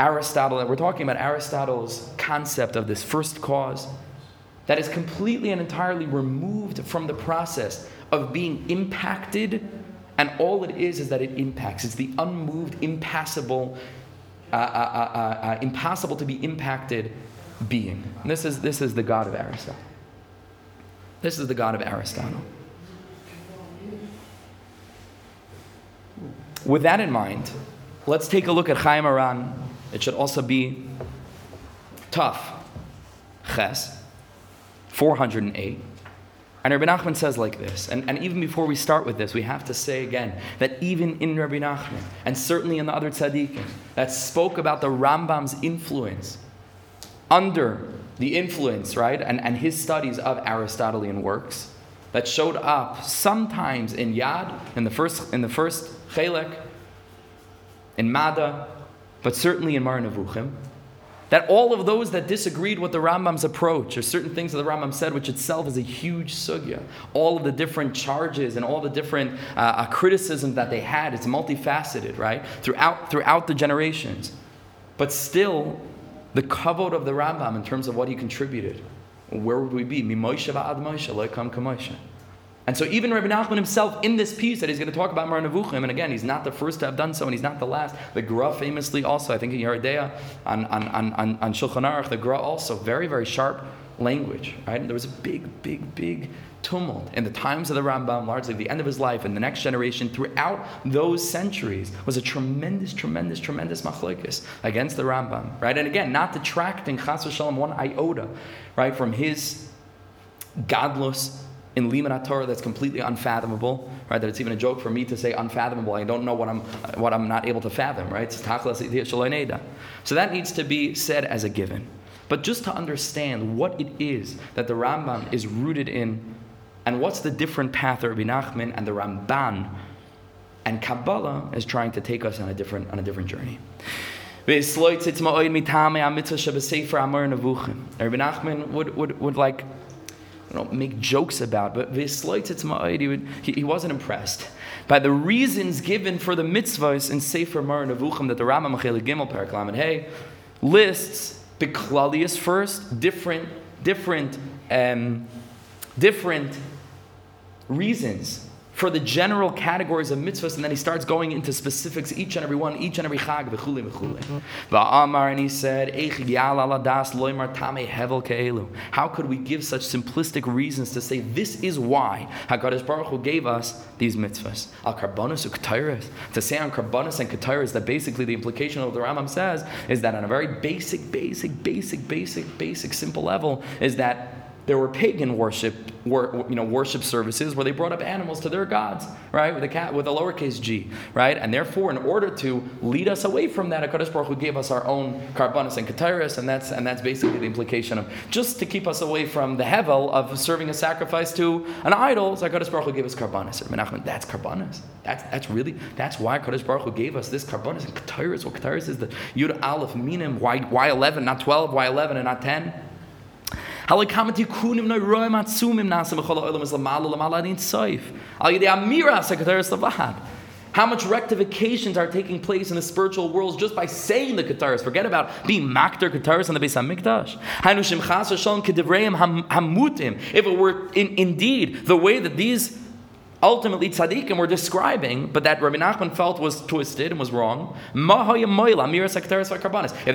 Aristotle. That we're talking about Aristotle's concept of this first cause that is completely and entirely removed from the process of being impacted. And all it is is that it impacts. It's the unmoved, impassible, uh, uh, uh, uh impossible to be impacted being. This is, this is the God of Aristotle. This is the God of Aristotle. With that in mind, let's take a look at Chaim Aran. It should also be tough. Ches, 408. And Rabbi Nachman says like this, and, and even before we start with this, we have to say again that even in Rabbi Nachman, and certainly in the other tzaddikim, that spoke about the Rambam's influence under the influence, right, and, and his studies of Aristotelian works that showed up sometimes in Yad, in the first, in the first Chelek, in Mada, but certainly in Mar that all of those that disagreed with the Rambam's approach, or certain things that the Rambam said, which itself is a huge sugya, all of the different charges and all the different uh, uh, criticisms that they had, it's multifaceted, right, throughout, throughout the generations. But still, the kavod of the Rambam in terms of what he contributed. Where would we be? And so even Rabbi Nachman himself in this piece that he's going to talk about Moreh Nevuchim, and again, he's not the first to have done so, and he's not the last. The Gra famously also, I think in Yoreh De'ah, on, on, on, on Shulchan Aruch, the Gra also, very, very sharp language, right? And there was a big, big, big tumult in the times of the Rambam, largely the end of his life, and the next generation throughout those centuries was a tremendous, tremendous, tremendous machlokes against the Rambam, right? And again, not detracting Chas v'shalom one iota, right, from his godless in Liman Torah that's completely unfathomable, right? That it's even a joke for me to say unfathomable. I don't know what I'm, what I'm not able to fathom, right? So that needs to be said as a given. But just to understand what it is that the Rambam is rooted in and what's the different path of Rabbi Nachman and the Ramban and Kabbalah is trying to take us on a different, on a different journey. Rabbi Nachman would, would, would like you know, make jokes about, but he, would, he, he wasn't impressed by the reasons given for the mitzvahs in Sefer Moreh Nevuchim that the Rambam Gimel Paraklam and hey lists the klalius first, different, different, um, different reasons for the general categories of mitzvahs, and then he starts going into specifics, each and every one, each and every chag, v'chule, v'chule. Va'amar, and he said, "Eich yala ladas loymar tame hevel ke'elu. How could we give such simplistic reasons to say this is why Hakadosh Baruch Hu gave us these mitzvahs? Al. To say on karbonis and k'tayres that basically the implication of the Rambam says is that on a very basic, basic, basic, basic, basic, simple level is that there were pagan worship, wor, you know, worship services where they brought up animals to their gods, right, with a cat with a lowercase g, right, and therefore, in order to lead us away from that, Hakadosh Baruch Hu gave us our own karbanis and kataris, and that's and that's basically the implication of just to keep us away from the hevel of serving a sacrifice to an idol. So Hakadosh Baruch Hu gave us karbanis. Menachem, that's karbanis. That's that's really that's why Hakadosh Baruch Hu gave us this karbanis and kataris. Well, kataris is the yud aleph minim. Why why eleven, not twelve? Why eleven and not ten? How much rectifications are taking place in the spiritual worlds just by saying the Kataris? Forget about being Maktar Kataris on the Beis HaMikdash. If it were in, indeed the way that these ultimately tzaddikim were describing, but that Rabbi Nachman felt was twisted and was wrong. If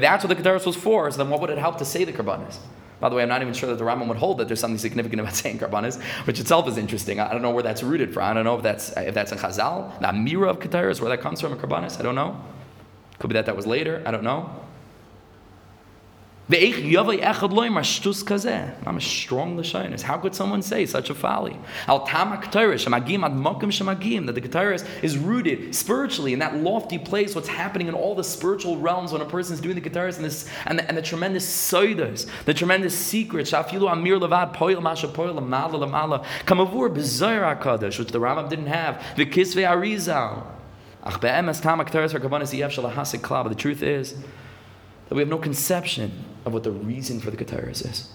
that's what the Kataris was for, so then what would it help to say the Karbanis? By the way, I'm not even sure that the Rambam would hold that there's something significant about *laughs* saying karbanis, which itself is interesting. I don't know where that's rooted from. I don't know if that's if that's in Chazal, the Amira of Keter is where that comes from, a karbanis. I don't know. Could be that that was later. I don't know. I'm a strong lashonis. How could someone say such a folly? Al tamak shemagim ad mokim shemagim. That the Ketairis is rooted spiritually in that lofty place. What's happening in all the spiritual realms when a person is doing the Ketairis and this and the, and the tremendous soidas, the tremendous secrets. Shafilu amir levad poil masha poil lamala lamala. Which the Rambam didn't have. The kisvei arizal. Ach be'emes tamak. But the truth is that we have no conception of what the reason for the Kataris is.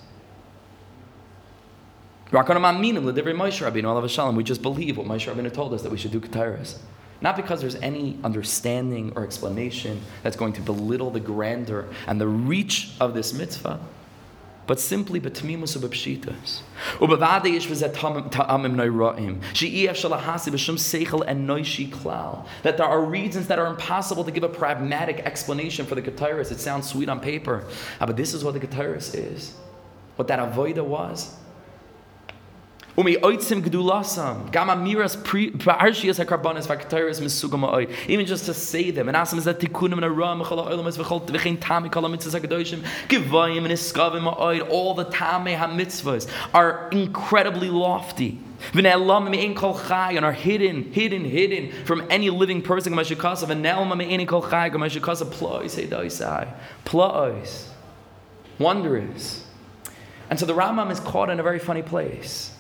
We just believe what Moshe Rabbeinu told us that we should do Kataris. Not because there's any understanding or explanation that's going to belittle the grandeur and the reach of this mitzvah, but simply betmimus ubepshitas. Ubavade ish v'zet ta'amim noira'im. She'iyaf shalahasi b'shum seichel and noishi klal. That there are reasons that are impossible to give a pragmatic explanation for the Keteris. It sounds sweet on paper, ah, but this is what the Keteris is. What that avoida was. Even just to say them. And asam is that tikunim and aram mechala oilam is v'chol v'chein tami kala mitzvahs hakadoshim. Givayim and iskavim oid. All the tame ha-mitzvahs are incredibly lofty. And are hidden, hidden, hidden from any living person. Wondrous. And so the Rambam is caught in a very funny place.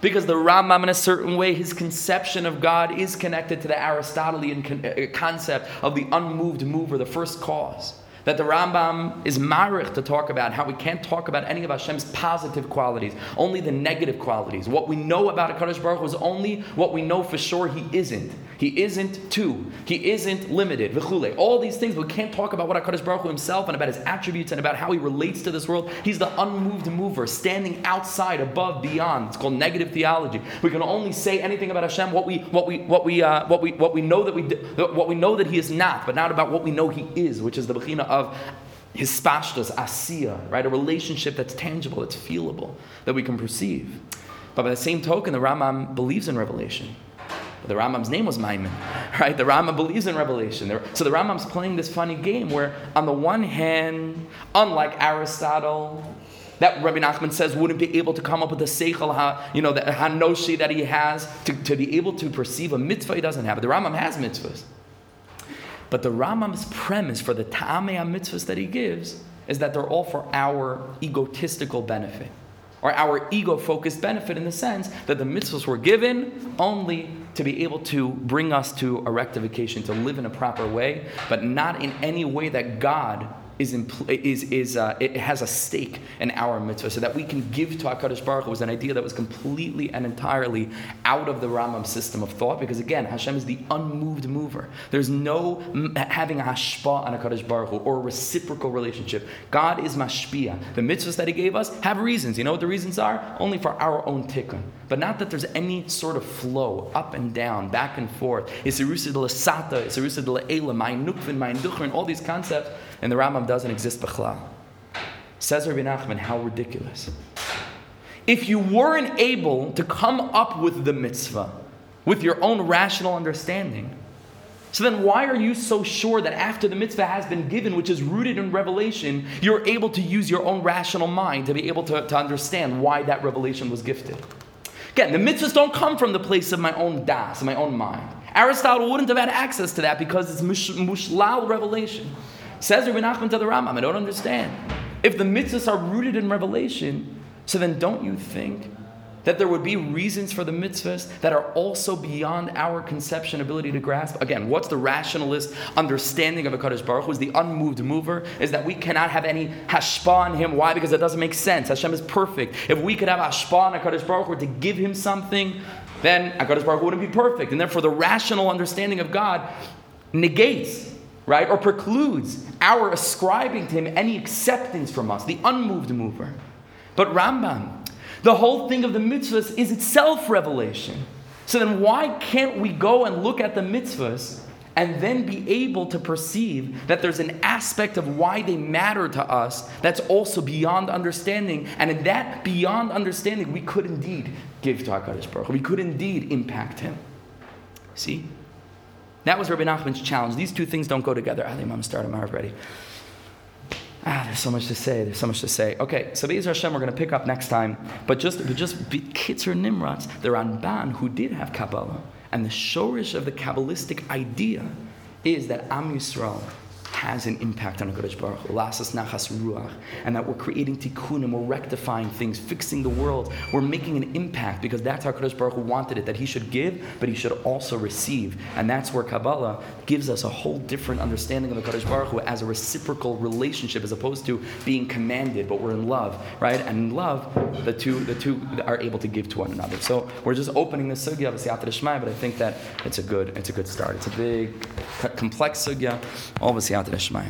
Because the Rambam, in a certain way, his conception of God is connected to the Aristotelian con- uh, concept of the unmoved mover, the first cause that the Rambam is marich to talk about how we can't talk about any of Hashem's positive qualities, only the negative qualities. What we know about HaKadosh Baruch Hu is only what we know for sure He isn't. He isn't two. He isn't limited. V'chule. All these things, we can't talk about what HaKadosh Baruch Hu himself and about his attributes and about how he relates to this world. He's the unmoved mover, standing outside, above, beyond. It's called negative theology. We can only say anything about Hashem what we what we what we uh, what we what we know that we what we know that He is not, but not about what we know He is, which is the bechina of his spashtas, asiya, right? A relationship that's tangible, that's feelable, that we can perceive. But by the same token, the Rambam believes in revelation. The Rambam's name was Maimon, *laughs* right? The Rambam believes in revelation. So the Rambam's playing this funny game where, on the one hand, unlike Aristotle, that Rabbi Nachman says wouldn't be able to come up with the seichel, you know, the hanoshi that he has to, to be able to perceive a mitzvah he doesn't have. But the Rambam has mitzvahs. But the Rambam's premise for the ta'amei mitzvahs that he gives is that they're all for our egotistical benefit, or our ego-focused benefit in the sense that the mitzvahs were given only to be able to bring us to a rectification, to live in a proper way, but not in any way that God is, impl- is, is uh, it has a stake in our mitzvah, so that we can give to HaKadosh Baruch Hu was an idea that was completely and entirely out of the Rambam system of thought, because again, Hashem is the unmoved mover. There's no m- having a hashpa on HaKadosh Baruch Hu or a reciprocal relationship. God is mashpia. The mitzvahs that He gave us have reasons. You know what the reasons are? Only for our own tikkun. But not that there's any sort of flow up and down, back and forth. Isirusa de la sata, Isirusa de la ela, mein nukvin, mein duchrin, all these concepts, and the Rambam doesn't exist b'chlal. Says Rabbi Nachman, how ridiculous. If you weren't able to come up with the mitzvah with your own rational understanding, so then why are you so sure that after the mitzvah has been given, which is rooted in revelation, you're able to use your own rational mind to be able to, to understand why that revelation was gifted? Again, the mitzvahs don't come from the place of my own das, my own mind. Aristotle wouldn't have had access to that because it's mush, mushlal revelation. Says Rabbi Nachman to the Rambam, I don't understand. If the mitzvahs are rooted in revelation, so then don't you think that there would be reasons for the mitzvahs that are also beyond our conception ability to grasp? Again, what's the rationalist understanding of a Kaddish Baruch Hu is the unmoved mover, is that we cannot have any hashpa on him. Why? Because it doesn't make sense. Hashem is perfect. If we could have hashpa on a Kaddish Baruch Hu to give him something, then a Kaddish Baruch Hu wouldn't be perfect. And therefore the rational understanding of God negates right, or precludes our ascribing to him any acceptance from us, the unmoved mover. But Rambam, the whole thing of the mitzvahs is itself revelation. So then why can't we go and look at the mitzvahs and then be able to perceive that there's an aspect of why they matter to us that's also beyond understanding. And in that beyond understanding, we could indeed give to HaKadosh Baruch. We could indeed impact him. See? That was Rabbi Nachman's challenge. These two things don't go together. I think I'm starting already. Ah, there's so much to say. There's so much to say. Okay, so Be'ez Hashem, we're going to pick up next time. But just, but just be Kitzer Nimratz, the Ramban, who did have Kabbalah, and the shorish of the Kabbalistic idea is that Am Yisrael has an impact on HaKadosh Baruch Hu, lasas nachas ruach, and that we're creating tikkunim, we're rectifying things, fixing the world, we're making an impact because that's how HaKadosh Baruch Hu wanted it, that he should give, but he should also receive. And that's where Kabbalah gives us a whole different understanding of HaKadosh Baruch Hu as a reciprocal relationship as opposed to being commanded, but we're in love, right? And in love, the two, the two are able to give to one another. So we're just opening this sugya of Shmai, but I think that it's a good, it's a good start. It's a big, complex sugya, all of Siyata Shmai.